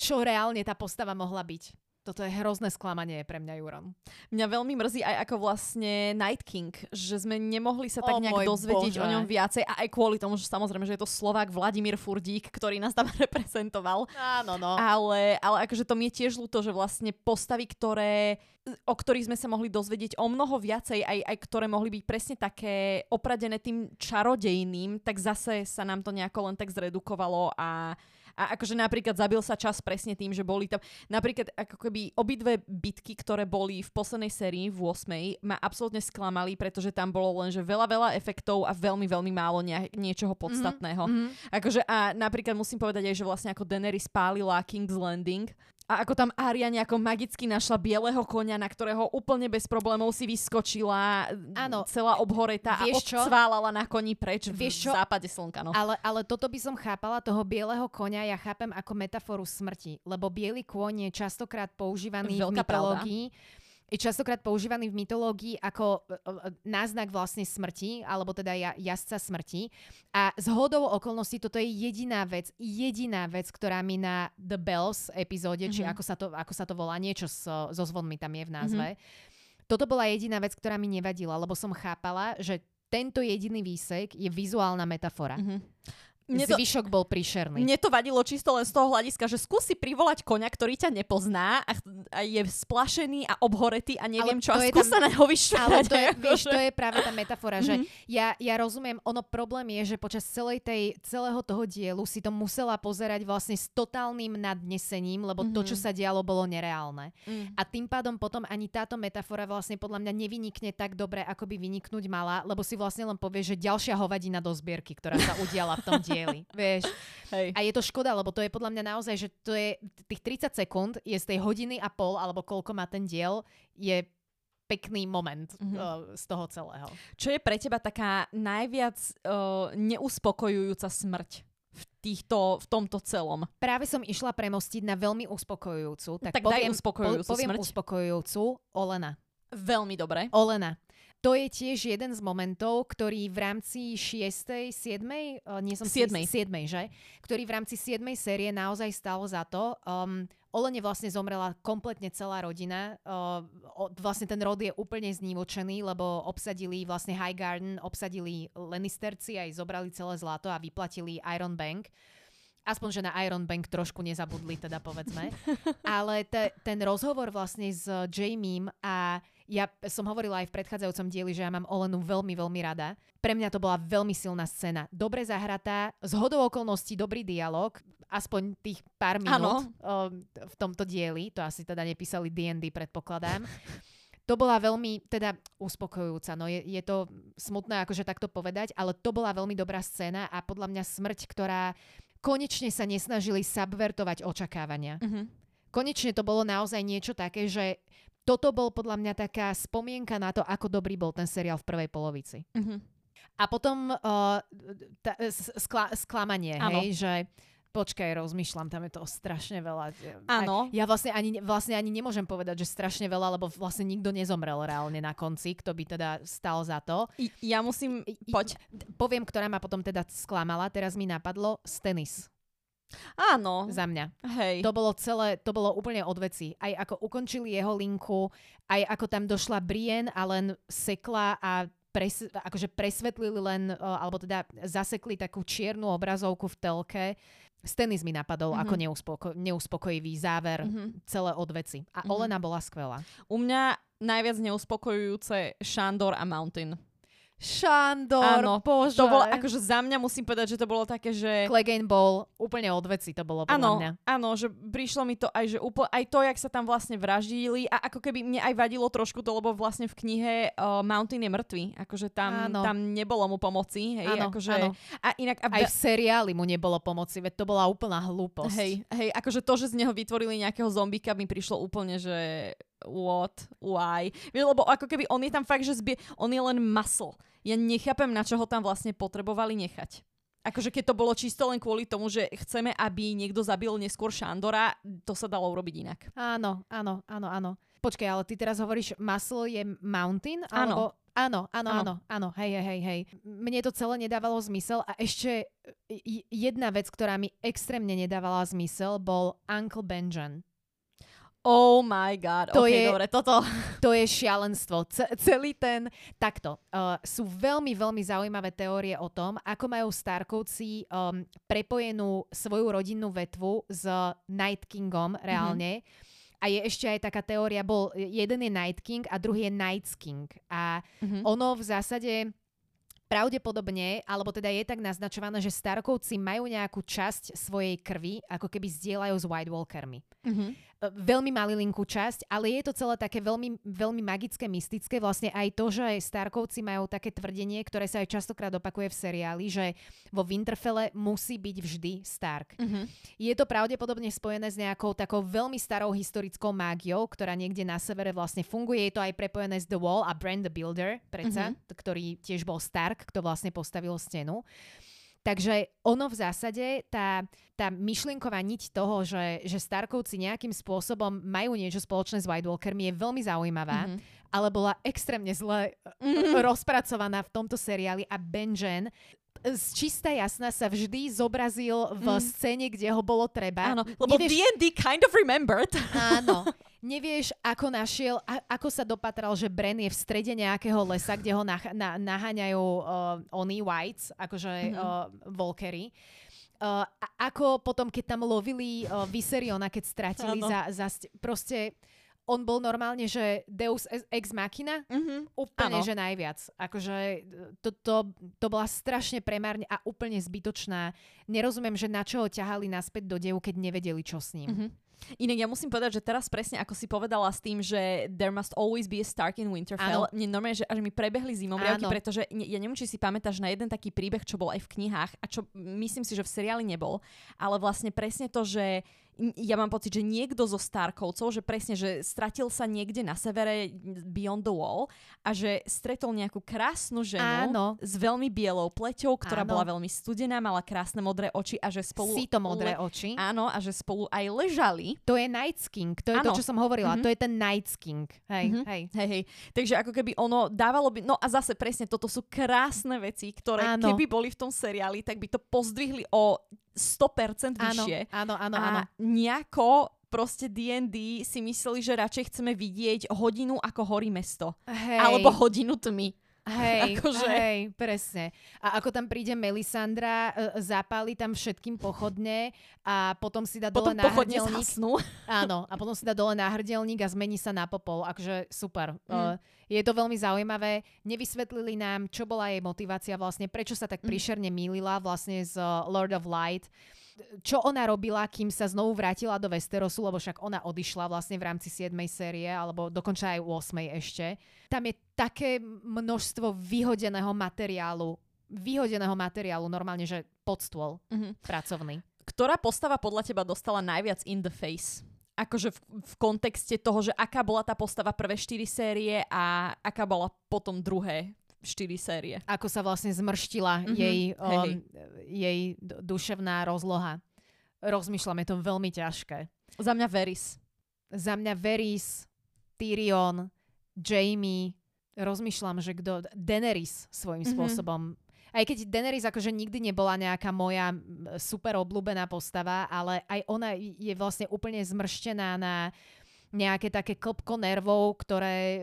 čo reálne tá postava mohla byť. Toto je hrozné sklamanie pre mňa, Juron. Mňa veľmi mrzí aj ako vlastne Night King, že sme nemohli sa tak nejak dozvedieť Bože. o ňom viacej a aj kvôli tomu, že samozrejme, že je to Slovák Vladimír Furdík, ktorý nás tam reprezentoval. Áno, no. Ale, ale akože to mi je tiež ľúto, že vlastne postavy, ktoré o ktorých sme sa mohli dozvedieť o mnoho viacej, aj, aj ktoré mohli byť presne také opradené tým čarodejným, tak zase sa nám to nejako len tak zredukovalo a a akože napríklad zabil sa čas presne tým, že boli tam napríklad ako keby obidve bitky, ktoré boli v poslednej sérii v 8. ma absolútne sklamali, pretože tam bolo len že veľa, veľa efektov a veľmi, veľmi málo nie, niečoho mhm, podstatného. Mm-hmm. Akože a napríklad musím povedať aj, že vlastne ako Daenerys spálila King's Landing, a ako tam Aria nejako magicky našla bieleho konia, na ktorého úplne bez problémov si vyskočila, ano. celá obhoretá a odcválala na koni preč Vieš v čo? západe slnka. No. Ale, ale toto by som chápala, toho bieleho konia ja chápem ako metaforu smrti, lebo biely kôň je častokrát používaný Veľká v mytológii. Pravda je častokrát používaný v mytológii ako e, e, náznak vlastne smrti, alebo teda jazdca smrti. A z hodou okolností toto je jediná vec, jediná vec, ktorá mi na The Bells epizóde, mm-hmm. či mhm. ako sa, to, ako sa to volá, niečo so, so zvonmi tam je v názve. Mm-hmm. Toto bola jediná vec, ktorá mi nevadila, lebo som chápala, že tento jediný výsek je vizuálna metafora. Mm-hmm mne to, zvyšok bol príšerný. Mne to vadilo čisto len z toho hľadiska, že skúsi privolať koňa, ktorý ťa nepozná a, a je splašený a obhoretý a neviem ale čo a skús sa na ho Ale to je, vieš, to je práve tá metafora, že mm-hmm. ja, ja rozumiem, ono problém je, že počas celej tej, celého toho dielu si to musela pozerať vlastne s totálnym nadnesením, lebo mm-hmm. to, čo mhm. sa dialo, bolo nereálne. Mm. A tým pádom potom ani táto metafora vlastne podľa mňa nevynikne tak dobre, ako by vyniknúť mala, lebo si vlastne len povie, že ďalšia hovadina do zbierky, ktorá sa udiala v tom dielu diely, vieš. Hej. A je to škoda, lebo to je podľa mňa naozaj, že to je tých 30 sekúnd je z tej hodiny a pol, alebo koľko má ten diel, je pekný moment mm-hmm. uh, z toho celého. Čo je pre teba taká najviac uh, neuspokojujúca smrť? v, týchto, v tomto celom. Práve som išla premostiť na veľmi uspokojujúcu. Tak, tak poviem, daj uspokojujúcu po, poviem smrť. uspokojujúcu Olena. Veľmi dobre. Olena. To je tiež jeden z momentov, ktorý v rámci 6., 7., nie som 7. 7. že? Ktorý v rámci 7. série naozaj stalo za to. Um, Olene vlastne zomrela kompletne celá rodina. Uh, vlastne ten rod je úplne znívočený, lebo obsadili vlastne High Garden, obsadili Lannisterci, aj zobrali celé zlato a vyplatili Iron Bank. Aspoň, že na Iron Bank trošku nezabudli, teda povedzme. Ale te, ten rozhovor vlastne s Jamiem a ja som hovorila aj v predchádzajúcom dieli, že ja mám Olenu veľmi, veľmi rada. Pre mňa to bola veľmi silná scéna. Dobre zahratá, z hodou okolností dobrý dialog, aspoň tých pár minút o, v tomto dieli. To asi teda nepísali D&D, predpokladám. To bola veľmi teda uspokojujúca. No je, je to smutné akože takto povedať, ale to bola veľmi dobrá scéna a podľa mňa smrť, ktorá konečne sa nesnažili subvertovať očakávania. Uh-huh. Konečne to bolo naozaj niečo také, že toto bol podľa mňa taká spomienka na to, ako dobrý bol ten seriál v prvej polovici. Uh-huh. A potom uh, ta, skla, sklamanie, ano. hej, že počkaj, rozmýšľam, tam je to strašne veľa. Áno. Ja vlastne ani, vlastne ani nemôžem povedať, že strašne veľa, lebo vlastne nikto nezomrel reálne na konci, kto by teda stal za to. I, ja musím, poď. Poviem, ktorá ma potom teda sklamala, teraz mi napadlo, Stenis. Áno. Za mňa. Hej. To bolo celé, to bolo úplne od veci. Aj ako ukončili jeho linku, aj ako tam došla Brienne a len sekla a pres, akože presvetlili len, alebo teda zasekli takú čiernu obrazovku v telke. Stenis mi napadol mm-hmm. ako neuspoko- neuspokojivý záver mm-hmm. celé od veci. A mm-hmm. Olena bola skvelá. U mňa najviac neuspokojujúce Shandor a Mountain. Šandor, Áno, bože. To bolo, akože za mňa musím povedať, že to bolo také, že... Clegane bol úplne od veci, to bolo podľa áno, mňa. Áno, že prišlo mi to aj, že úplne, aj to, jak sa tam vlastne vraždili a ako keby mne aj vadilo trošku to, lebo vlastne v knihe uh, Mountain je mŕtvý, akože tam, tam nebolo mu pomoci, hej, áno, akože... Áno. A inak... A aj v seriáli mu nebolo pomoci, veď to bola úplná hlúposť. Hej, hej, akože to, že z neho vytvorili nejakého zombika mi prišlo úplne, že what, why. Lebo ako keby on je tam fakt, že zbie, on je len muscle. Ja nechápem, na čo ho tam vlastne potrebovali nechať. Akože keď to bolo čisto len kvôli tomu, že chceme, aby niekto zabil neskôr Šandora, to sa dalo urobiť inak. Áno, áno, áno, áno. Počkaj, ale ty teraz hovoríš, muscle je mountain? Alebo... Áno, áno, áno, áno, hej, hej, hej. Mne to celé nedávalo zmysel a ešte jedna vec, ktorá mi extrémne nedávala zmysel, bol Uncle Benjamin. Oh my god, to okay, je, dobre, toto. To je šialenstvo. C- celý ten, takto, uh, sú veľmi, veľmi zaujímavé teórie o tom, ako majú Starkovci um, prepojenú svoju rodinnú vetvu s Night Kingom reálne. Mm-hmm. A je ešte aj taká teória, bol, jeden je Night King a druhý je Night King. A mm-hmm. ono v zásade pravdepodobne, alebo teda je tak naznačované, že Starkovci majú nejakú časť svojej krvi, ako keby zdieľajú s White Walkermi. Mm-hmm veľmi malilinkú časť, ale je to celé také veľmi, veľmi magické, mystické. Vlastne aj to, že Starkovci majú také tvrdenie, ktoré sa aj častokrát opakuje v seriáli, že vo Winterfelle musí byť vždy Stark. Mm-hmm. Je to pravdepodobne spojené s nejakou takou veľmi starou historickou mágiou, ktorá niekde na severe vlastne funguje. Je to aj prepojené s The Wall a Brand the Builder, predsa, mm-hmm. ktorý tiež bol Stark, kto vlastne postavil stenu. Takže ono v zásade, tá, tá myšlienková niť toho, že, že Starkovci nejakým spôsobom majú niečo spoločné s White Walkermi je veľmi zaujímavá, mm-hmm. ale bola extrémne zle mm-hmm. rozpracovaná v tomto seriáli a Benjen z čistá jasná sa vždy zobrazil v mm. scéne, kde ho bolo treba. Áno, lebo Nevieš... D&D kind of remembered. Áno. Nevieš, ako našiel, a, ako sa dopatral, že Bren je v strede nejakého lesa, kde ho nah, na, naháňajú uh, oni whites, akože mm-hmm. uh, Volkery. Uh, a ako potom, keď tam lovili uh, Viseriona, keď stratili za, za... Proste on bol normálne, že Deus ex machina, mm-hmm. úplne, ano. že najviac. Akože to, to, to bola strašne premárne a úplne zbytočná. Nerozumiem, že na čo ho ťahali naspäť do devu, keď nevedeli, čo s ním. Mm-hmm. Inak ja musím povedať, že teraz presne ako si povedala s tým, že there must always be a Stark in Winterfell, mne normálne, že až mi prebehli zimomriavky, pretože ne, ja neviem, či si pamätáš na jeden taký príbeh, čo bol aj v knihách a čo myslím si, že v seriáli nebol, ale vlastne presne to, že ja mám pocit, že niekto zo Starkovcov, že presne, že stratil sa niekde na severe Beyond the Wall a že stretol nejakú krásnu ženu Áno. s veľmi bielou pleťou, ktorá Áno. bola veľmi studená, mala krásne modré oči a že spolu... Si to modré le- oči. Áno, a že spolu aj ležali. To je Night King, to je Áno. to, čo som hovorila, mm-hmm. to je ten Night King. Hej, mm-hmm. hej. hej, hej. Takže ako keby ono dávalo by... No a zase presne, toto sú krásne veci, ktoré Áno. keby boli v tom seriáli, tak by to pozdvihli o 100% vyššie. Áno, áno, áno. A nejako proste D&D si mysleli, že radšej chceme vidieť hodinu ako horí mesto. Hej. Alebo hodinu tmy. Hej, akože... hej, presne. A ako tam príde Melisandra, e, zapáli tam všetkým pochodne a potom si dá dole na hrdelník. Áno, a potom si dá dole na hrdelník a zmení sa na popol. Akože super. Mm. Uh, je to veľmi zaujímavé. Nevysvetlili nám, čo bola jej motivácia vlastne, prečo sa tak mm. príšerne mýlila vlastne z Lord of Light čo ona robila, kým sa znovu vrátila do Westerosu, lebo však ona odišla vlastne v rámci 7. série, alebo dokonca aj 8. ešte. Tam je také množstvo vyhodeného materiálu, vyhodeného materiálu normálne, že pod stôl mm-hmm. pracovný. Ktorá postava podľa teba dostala najviac in the face? akože v, v kontexte toho, že aká bola tá postava prvé štyri série a aká bola potom druhé štyri série. Ako sa vlastne zmrštila mm-hmm. jej, um, hey, hey. jej duševná rozloha. Rozmýšľam, je to veľmi ťažké. Za mňa Veris. Za mňa Veris, Tyrion, Jamie, rozmýšľam, že kto... Daenerys svojím mm-hmm. spôsobom aj keď Daenerys akože nikdy nebola nejaká moja super obľúbená postava, ale aj ona je vlastne úplne zmrštená na nejaké také klopko nervov, ktoré e,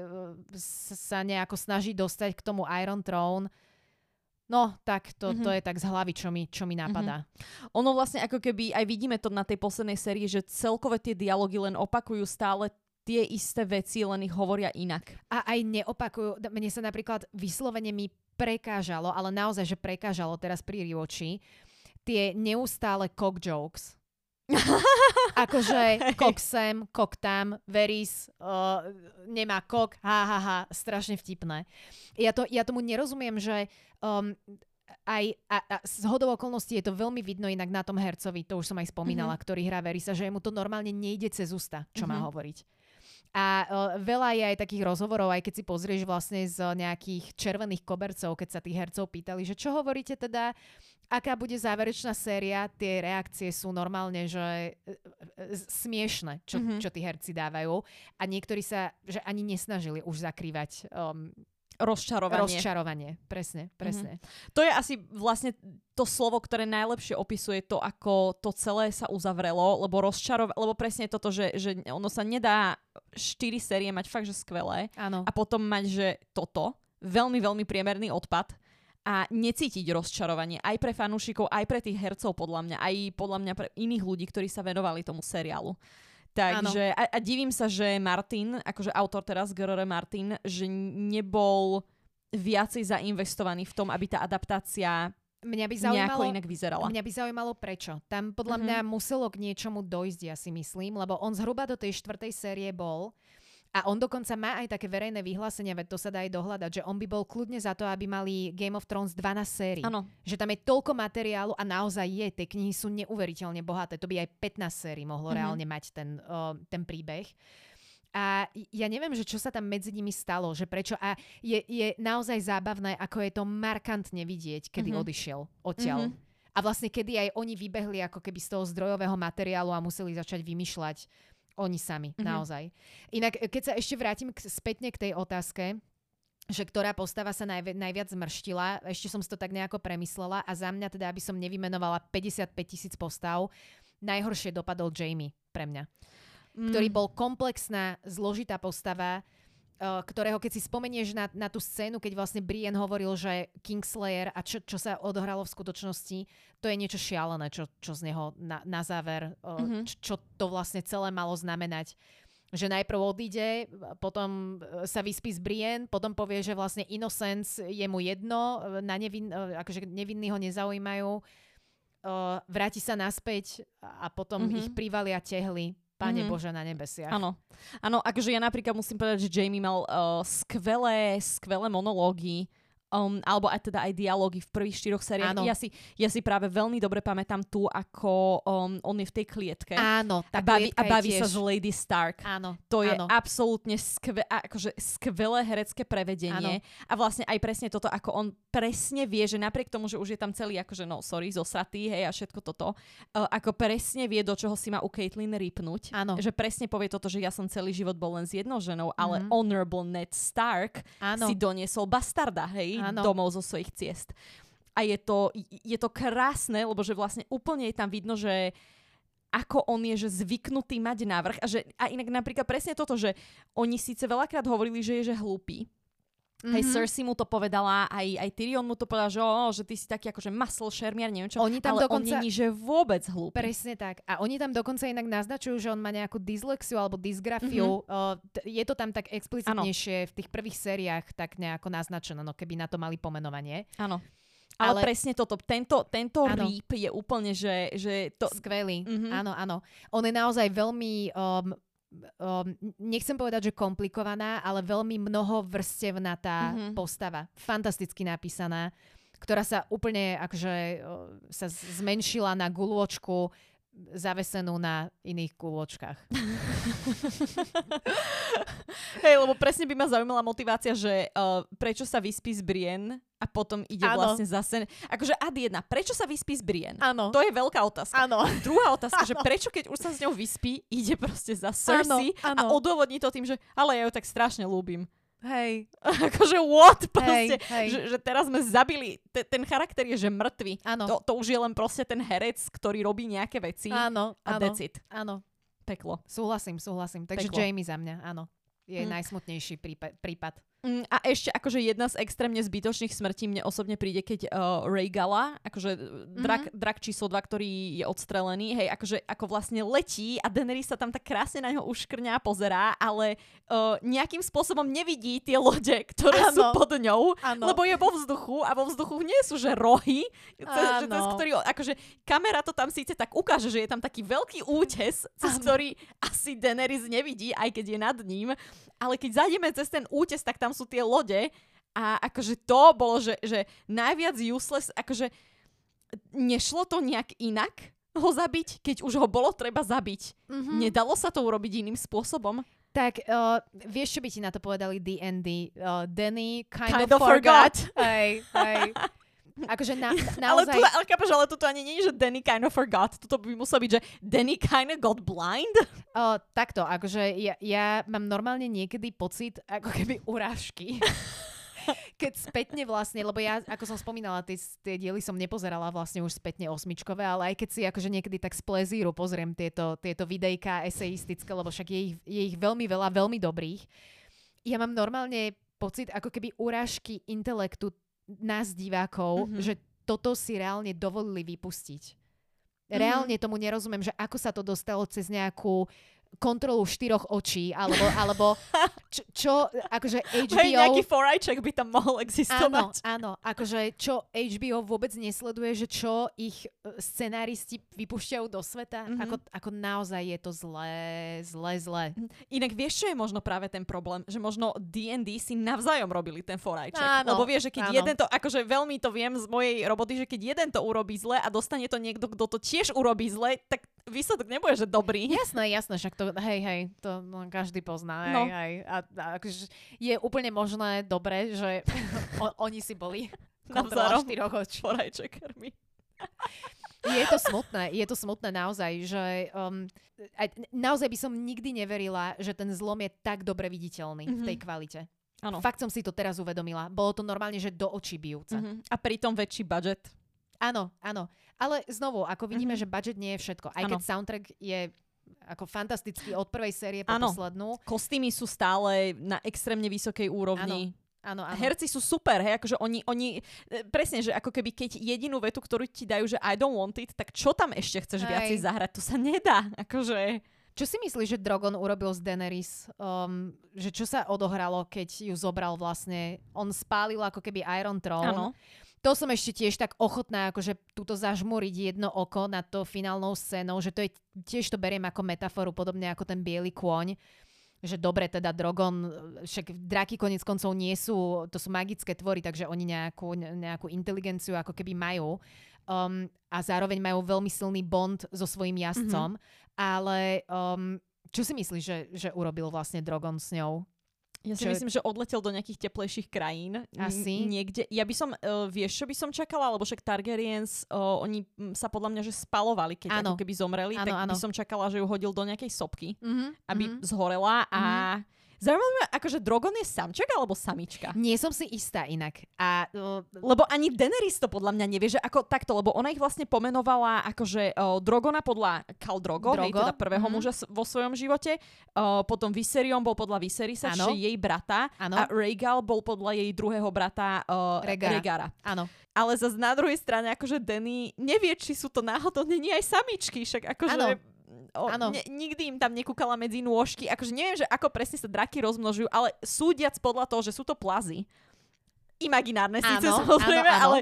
sa nejako snaží dostať k tomu Iron Throne. No, tak to, mm-hmm. to je tak z hlavy, čo mi, čo mi napadá. Mm-hmm. Ono vlastne ako keby, aj vidíme to na tej poslednej sérii, že celkové tie dialógy len opakujú stále tie isté veci, len ich hovoria inak. A aj neopakujú. Mne sa napríklad vyslovene mi prekážalo, ale naozaj, že prekážalo teraz pri Rioči, tie neustále cock jokes. akože kok sem, kok tam, Veris uh, nemá kok, ha, ha, ha, strašne vtipné. Ja, to, ja tomu nerozumiem, že um, aj a, a z hodou okolností je to veľmi vidno inak na tom hercovi, to už som aj spomínala, mm-hmm. ktorý hrá Verisa, že mu to normálne nejde cez ústa, čo mm-hmm. má hovoriť. A uh, veľa je aj takých rozhovorov, aj keď si pozrieš vlastne z nejakých červených kobercov, keď sa tých hercov pýtali, že čo hovoríte teda, aká bude záverečná séria, tie reakcie sú normálne, že uh, smiešne, čo, mm-hmm. čo tí herci dávajú. A niektorí sa, že ani nesnažili už zakrývať um, rozčarovanie. Rozčarovanie, presne, presne. Mm-hmm. To je asi vlastne to slovo, ktoré najlepšie opisuje to, ako to celé sa uzavrelo, lebo rozčarov, lebo presne toto, že, že ono sa nedá 4 série mať fakt, že skvelé Áno. a potom mať, že toto, veľmi, veľmi priemerný odpad a necítiť rozčarovanie aj pre fanúšikov, aj pre tých hercov podľa mňa, aj podľa mňa pre iných ľudí, ktorí sa venovali tomu seriálu. Takže a, a divím sa, že Martin, akože autor teraz, G.R.R. Martin, že nebol viacej zainvestovaný v tom, aby tá adaptácia mňa by zaujímalo, nejako inak vyzerala. Mňa by zaujímalo prečo. Tam podľa uh-huh. mňa muselo k niečomu dojsť, ja si myslím, lebo on zhruba do tej štvrtej série bol a on dokonca má aj také verejné vyhlásenia, veď to sa dá aj dohľadať, že on by bol kľudne za to, aby mali Game of Thrones 12 sérií. Ano. Že tam je toľko materiálu a naozaj je, tie knihy sú neuveriteľne bohaté. To by aj 15 sérií mohlo mm-hmm. reálne mať ten, uh, ten príbeh. A ja neviem, že čo sa tam medzi nimi stalo, že prečo. A je, je naozaj zábavné, ako je to markantne vidieť, kedy mm-hmm. odišiel odtiaľ. Mm-hmm. A vlastne kedy aj oni vybehli ako keby z toho zdrojového materiálu a museli začať vymýšľať oni sami, mm-hmm. naozaj. Inak, keď sa ešte vrátim k, spätne k tej otázke, že ktorá postava sa najvi- najviac zmrštila, ešte som si to tak nejako premyslela a za mňa teda, aby som nevymenovala 55 tisíc postav, najhoršie dopadol Jamie pre mňa. Mm. Ktorý bol komplexná, zložitá postava, ktorého keď si spomenieš na, na tú scénu, keď vlastne Brian hovoril, že Kingslayer a čo, čo sa odohralo v skutočnosti, to je niečo šialené, čo, čo z neho na, na záver, mm-hmm. čo, čo to vlastne celé malo znamenať. Že najprv odíde, potom e, sa vyspí z Brian, potom povie, že vlastne Innocence je mu jedno, na nevin, akože nevinní ho nezaujímajú, vráti sa naspäť a potom mm-hmm. ich privalia tehly Pane mm-hmm. Bože na nebesiach. Áno. Áno, akože ja napríklad musím povedať, že Jamie mal uh, skvelé, skvelé monológy Um, alebo aj teda aj dialógy v prvých štyroch sériách. Ja si, ja si práve veľmi dobre pamätám tu, ako um, on je v tej klietke. Áno, tá a baví, a baví sa s Lady Stark. Áno, to je áno. absolútne skve, akože skvelé herecké prevedenie. Áno. A vlastne aj presne toto, ako on presne vie, že napriek tomu, že už je tam celý akože, no sorry, zosratý, hej, a všetko toto, uh, ako presne vie, do čoho si má u Caitlyn rýpnuť. Áno. Že presne povie toto, že ja som celý život bol len s jednou ženou, ale mm-hmm. honorable Ned Stark áno. si doniesol bastarda, hej, ano. domov zo svojich ciest. A je to, je to krásne, lebo že vlastne úplne je tam vidno, že ako on je že zvyknutý mať návrh a že a inak napríklad presne toto, že oni síce veľakrát hovorili, že je že hlúpy, Mm-hmm. Hej, mhm. Cersei mu to povedala, aj, aj Tyrion mu to povedal, že, oh, že ty si taký akože muscle šermiar, neviem čo. Oni tam ale dokonca... on není, že vôbec hlúpy. Presne tak. A oni tam dokonca inak naznačujú, že on má nejakú dyslexiu alebo dysgrafiu. Mm-hmm. Uh, t- je to tam tak explicitnejšie ano. v tých prvých sériách tak nejako naznačené, no keby na to mali pomenovanie. Áno. Ale, ale presne toto, tento, tento rýp je úplne, že... že to... Skvelý, mm-hmm. áno, áno. On je naozaj veľmi um, um, nechcem povedať, že komplikovaná, ale veľmi mnohovrstevnatá mm-hmm. postava. Fantasticky napísaná, ktorá sa úplne akože sa zmenšila na guľočku zavesenú na iných kôľočkách. Hej, lebo presne by ma zaujímala motivácia, že uh, prečo sa vyspí z Brien a potom ide ano. vlastne zase... Akože ad jedna, prečo sa vyspí z Brien? Áno. To je veľká otázka. Áno. Druhá otázka, ano. že prečo keď už sa s ňou vyspí, ide proste za Cersei ano, ano. a odôvodní to tým, že ale ja ju tak strašne ľúbim. Hej. akože what? Proste, hej, hej. Že, že teraz sme zabili, te, ten charakter je, že mŕtvy. Áno. To, to už je len proste ten herec, ktorý robí nejaké veci. Áno, a áno. that's it. Áno. Peklo. Súhlasím, súhlasím. Takže Peklo. Jamie za mňa, áno. Je hm. najsmutnejší prípad. Mm, a ešte akože jedna z extrémne zbytočných smrtí mne osobne príde, keď uh, Ray Gala, akože drak, mm-hmm. drak číslo 2, ktorý je odstrelený, hej, akože ako vlastne letí a Daenerys sa tam tak krásne na ňo uškrňa a pozerá, ale uh, nejakým spôsobom nevidí tie lode, ktoré ano. sú pod ňou, ano. lebo je vo vzduchu a vo vzduchu nie sú že rohy, cez, že cez ktorý, akože kamera to tam síce tak ukáže, že je tam taký veľký útes, cez ano. ktorý asi Daenerys nevidí, aj keď je nad ním, ale keď zajdeme cez ten útes, tak tam sú tie lode a akože to bolo, že, že najviac useless, akože nešlo to nejak inak ho zabiť, keď už ho bolo treba zabiť. Mm-hmm. Nedalo sa to urobiť iným spôsobom? Tak uh, vieš, čo by ti na to povedali D&D? Uh, Danny kind, kind of, of forgot. forgot. Hej, hej. Akože na, na, naozaj... Ale, tu, ale kápaš, ale toto ani nie je, že Danny kind of forgot. Toto by muselo byť, že Danny kind of got blind. Uh, takto, akože ja, ja mám normálne niekedy pocit, ako keby urážky. keď spätne vlastne, lebo ja, ako som spomínala, tie, tie diely som nepozerala vlastne už spätne osmičkové, ale aj keď si akože niekedy tak z plezíru pozriem tieto, tieto videjka eseistické, lebo však je ich, je ich veľmi veľa, veľmi dobrých. Ja mám normálne pocit, ako keby urážky intelektu nás divákov, mm-hmm. že toto si reálne dovolili vypustiť. Mhm. Reálne mm-hmm. tomu nerozumiem, že ako sa to dostalo cez nejakú kontrolu štyroch očí, alebo, alebo čo, čo akože HBO... Hej, nejaký forajček by tam mohol existovať. Áno, áno, akože čo HBO vôbec nesleduje, že čo ich e, scenáristi vypúšťajú do sveta, mm-hmm. ako, ako naozaj je to zlé, zlé, zlé. Mhm. Inak vieš, čo je možno práve ten problém? Že možno D&D si navzájom robili ten forajček. Áno, Lebo vieš, že keď áno. jeden to, akože veľmi to viem z mojej roboty, že keď jeden to urobí zle a dostane to niekto, kto to tiež urobí zle, tak výsledok nebude, že dobrý. Jasné, jasné, však to, hej, hej, to no, každý pozná. No. Hej, hej. A, a, akože je úplne možné, dobre, že o, oni si boli kontrola štyroch očí. Je to smutné, je to smutné naozaj, že um, aj, naozaj by som nikdy neverila, že ten zlom je tak dobre viditeľný mm-hmm. v tej mhm. kvalite. Ano. Fakt som si to teraz uvedomila. Bolo to normálne, že do očí bijúce. Mm-hmm. A pritom väčší budget. Áno, áno. Ale znovu, ako vidíme, mm-hmm. že budget nie je všetko. Aj ano. keď soundtrack je ako fantastický od prvej série po ano. poslednú. Kostýmy sú stále na extrémne vysokej úrovni. Ano. Áno, áno. Herci sú super, hej, akože oni, oni, e, presne, že ako keby keď jedinú vetu, ktorú ti dajú, že I don't want it, tak čo tam ešte chceš hej. viacej zahrať? To sa nedá, akože... Čo si myslíš, že Drogon urobil z Daenerys? Um, že čo sa odohralo, keď ju zobral vlastne? On spálil ako keby Iron Throne. Áno to som ešte tiež tak ochotná, akože túto zažmuriť jedno oko nad to finálnou scénou, že to je, tiež to beriem ako metaforu, podobne ako ten biely kôň, že dobre, teda Drogon, však draky konec koncov nie sú, to sú magické tvory, takže oni nejakú, nejakú inteligenciu ako keby majú um, a zároveň majú veľmi silný bond so svojím jazdcom, mm-hmm. ale um, čo si myslíš, že, že urobil vlastne Drogon s ňou? Ja si čo... myslím, že odletel do nejakých teplejších krajín. Asi. Niekde. Ja by som, uh, vieš, čo by som čakala? Lebo však Targaryens, uh, oni sa podľa mňa, že spalovali, keď ako keby zomreli. Ano, tak ano. by som čakala, že ju hodil do nejakej sopky, mm-hmm, aby mm-hmm. zhorela a... Mm-hmm Zaujímavé ma, akože Drogon je samček alebo samička? Nie som si istá inak. A, uh, lebo ani Daenerys to podľa mňa nevie, že ako takto, lebo ona ich vlastne pomenovala akože uh, Drogona podľa Khal Drogo, Drogo? Hej, teda prvého mm-hmm. muža vo svojom živote. Uh, potom Viserion bol podľa Viserisa, čiže jej brata. Ano. A Rhaegal bol podľa jej druhého brata uh, Regara. Regara. Áno. Ale zase na druhej strane, akože Danny nevie, či sú to náhodou nie aj samičky, však akože... Ano o, ne, nikdy im tam nekúkala medzi nôžky. Akože neviem, že ako presne sa draky rozmnožujú, ale súdiac podľa toho, že sú to plazy, imaginárne síce samozrejme, ale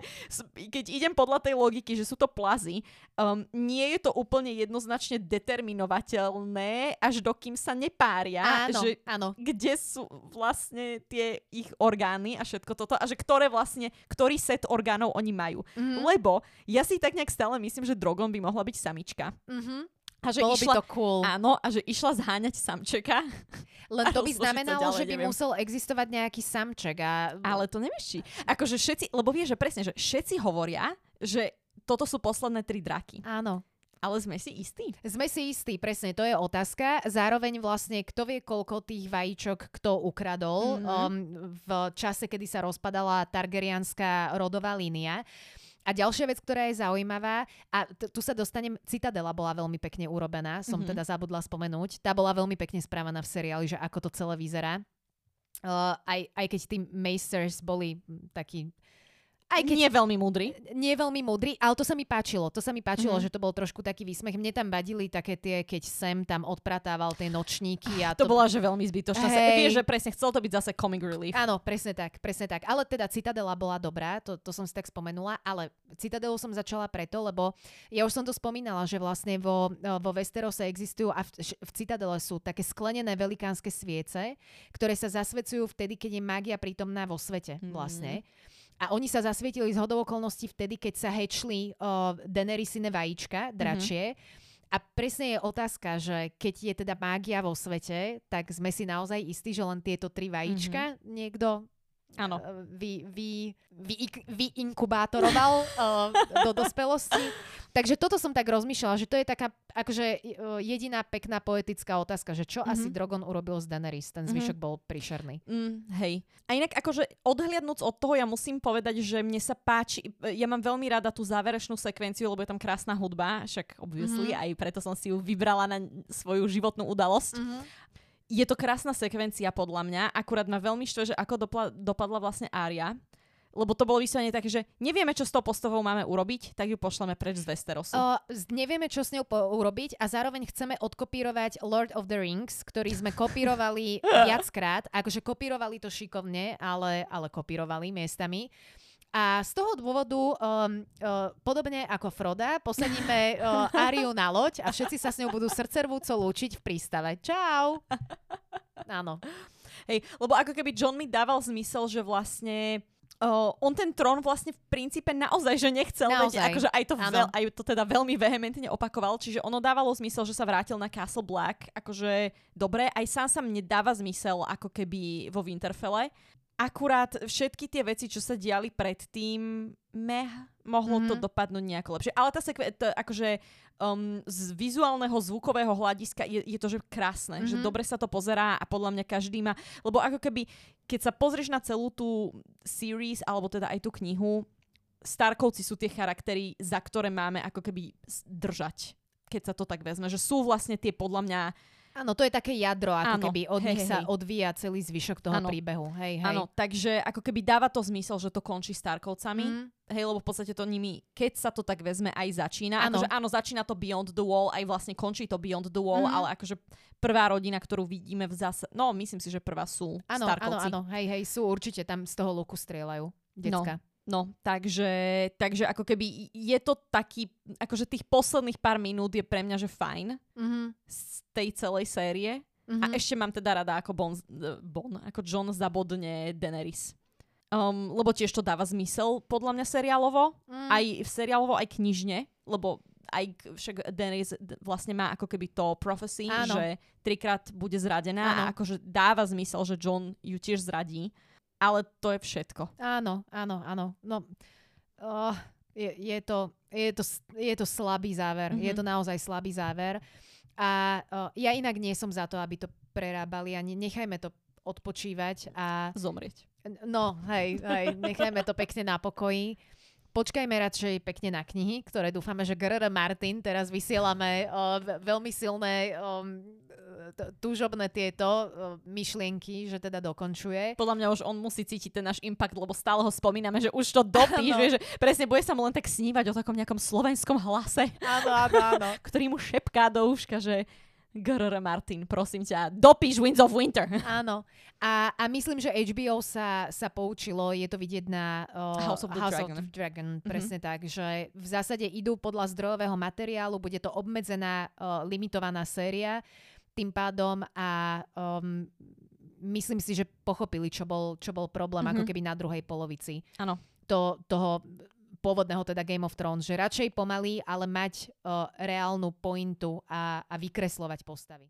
keď idem podľa tej logiky, že sú to plazy, um, nie je to úplne jednoznačne determinovateľné, až dokým sa nepária, áno, že áno. kde sú vlastne tie ich orgány a všetko toto a že ktoré vlastne, ktorý set orgánov oni majú. Mm-hmm. Lebo ja si tak nejak stále myslím, že Drogon by mohla byť samička. Mm-hmm. A že Bolo išla, by to cool. Áno, a že išla zháňať samčeka. Len to by znamenalo, ďalej, že by neviem. musel existovať nejaký samček. A... Ale to nevieš či. Akože všetci, lebo vieš, že presne, že všetci hovoria, že toto sú posledné tri draky. Áno. Ale sme si istí? Sme si istí, presne, to je otázka. Zároveň vlastne, kto vie, koľko tých vajíčok kto ukradol mm-hmm. um, v čase, kedy sa rozpadala Targaryanská rodová línia. A ďalšia vec, ktorá je zaujímavá, a t- tu sa dostanem, Citadela bola veľmi pekne urobená, som mm-hmm. teda zabudla spomenúť. Tá bola veľmi pekne správaná v seriáli, že ako to celé vyzerá. Uh, aj, aj keď tí Maesters boli takí aj keď nie veľmi múdry. Nie veľmi múdry, ale to sa mi páčilo. To sa mi páčilo, mm-hmm. že to bol trošku taký výsmech. Mne tam vadili také tie, keď sem tam odpratával tie nočníky. A to, to bola, že veľmi zbytočná. Hey. Vieš, že presne chcel to byť zase comic relief. Áno, presne tak, presne tak. Ale teda Citadela bola dobrá, to, to som si tak spomenula, ale Citadelu som začala preto, lebo ja už som to spomínala, že vlastne vo, vo Westerose existujú a v, v Citadele sú také sklenené velikánske sviece, ktoré sa zasvecujú vtedy, keď je mágia prítomná vo svete vlastne. Mm. A oni sa zasvietili z hodov okolností vtedy, keď sa hečli uh, Daenerysine vajíčka, dračie. Mm-hmm. A presne je otázka, že keď je teda mágia vo svete, tak sme si naozaj istí, že len tieto tri vajíčka mm-hmm. niekto Áno. Vy, vy, vy, vy inkubátoroval uh, do dospelosti. takže toto som tak rozmýšľala, že to je taká akože jediná pekná poetická otázka, že čo mm-hmm. asi Drogon urobil z Daenerys, ten zvyšok mm-hmm. bol príšerný. Mm, hej. A inak akože odhliadnúc od toho, ja musím povedať, že mne sa páči, ja mám veľmi rada tú záverečnú sekvenciu, lebo je tam krásna hudba, však obviously, mm-hmm. aj preto som si ju vybrala na svoju životnú udalosť. Mm-hmm. Je to krásna sekvencia podľa mňa, akurát ma veľmi štve, že ako dopla- dopadla vlastne Ária lebo to bolo vyslovene také, že nevieme, čo s tou postavou máme urobiť, tak ju pošleme preč z Westerosu. Uh, nevieme, čo s ňou po- urobiť a zároveň chceme odkopírovať Lord of the Rings, ktorý sme kopírovali viackrát, akože kopírovali to šikovne, ale, ale kopírovali miestami. A z toho dôvodu, um, uh, podobne ako Froda, posadíme uh, Ariu na loď a všetci sa s ňou budú srdcervúco lúčiť v prístave. Čau! Áno. Hej, lebo ako keby John mi dával zmysel, že vlastne Uh, on ten trón vlastne v princípe naozaj, že nechcel, naozaj. veď akože aj to, veľ, aj to teda veľmi vehementne opakoval, čiže ono dávalo zmysel, že sa vrátil na Castle Black, akože dobre, aj sám sa mne dáva zmysel ako keby vo Winterfelle, akurát všetky tie veci, čo sa diali predtým, meh, mohlo mm-hmm. to mhm. dopadnúť nejako lepšie. Ale tá sekve, to, akože um, z vizuálneho, zvukového hľadiska je, je to, že krásne, mm-hmm. že mhm. dobre sa to pozerá a podľa mňa každý má, lebo ako keby keď sa pozrieš na celú tú series, alebo teda aj tú knihu, Starkovci sú tie charaktery, za ktoré máme ako keby držať, keď sa to tak vezme. Že sú vlastne tie podľa mňa Áno, to je také jadro, ako ano, keby od hej, nich hej, sa odvíja celý zvyšok toho ano. príbehu. Hej, hej. Áno, takže ako keby dáva to zmysel, že to končí Starkovcami. Mm. Hej, lebo v podstate to nimi, keď sa to tak vezme, aj začína. Ano. Akože áno, začína to Beyond the Wall, aj vlastne končí to Beyond the Wall, mm. ale akože prvá rodina, ktorú vidíme v zase... No, myslím si, že prvá sú ano, Starkovci. Áno, áno, hej, hej, sú určite, tam z toho luku strieľajú. Decka. No. No, takže, takže ako keby je to taký, akože tých posledných pár minút je pre mňa, že fajn mm-hmm. z tej celej série. Mm-hmm. A ešte mám teda rada, ako bon, bon ako John zabodne Daenerys. Um, lebo tiež to dáva zmysel, podľa mňa seriálovo. Mm. Aj v seriálovo, aj knižne, lebo aj však Daenerys vlastne má ako keby to prophecy, Áno. že trikrát bude zradená Áno. a akože dáva zmysel, že John ju tiež zradí ale to je všetko. Áno, áno, áno. No, uh, je, je, to, je, to, je to slabý záver. Mm-hmm. Je to naozaj slabý záver. A uh, ja inak nie som za to, aby to prerábali a ne, nechajme to odpočívať a... Zomrieť. No, hej, hej, nechajme to pekne na pokoji. Počkajme radšej pekne na knihy, ktoré dúfame, že G.R.R. Martin teraz vysielame uh, veľmi silné um, túžobné tieto uh, myšlienky, že teda dokončuje. Podľa mňa už on musí cítiť ten náš impact, lebo stále ho spomíname, že už to dopíš, no. že presne bude sa mu len tak snívať o takom nejakom slovenskom hlase. Áno, áno, áno. ktorý mu šepká do uška, že Grr Martin, prosím ťa, dopíš Winds of Winter. Áno. A, a myslím, že HBO sa, sa poučilo, je to vidieť na uh, House of the House Dragon. Of Dragon mm-hmm. Presne tak, že v zásade idú podľa zdrojového materiálu, bude to obmedzená, uh, limitovaná séria tým pádom a um, myslím si, že pochopili, čo bol, čo bol problém mm-hmm. ako keby na druhej polovici. Áno. To, toho pôvodného teda Game of Thrones, že radšej pomaly, ale mať uh, reálnu pointu a, a vykreslovať postavy.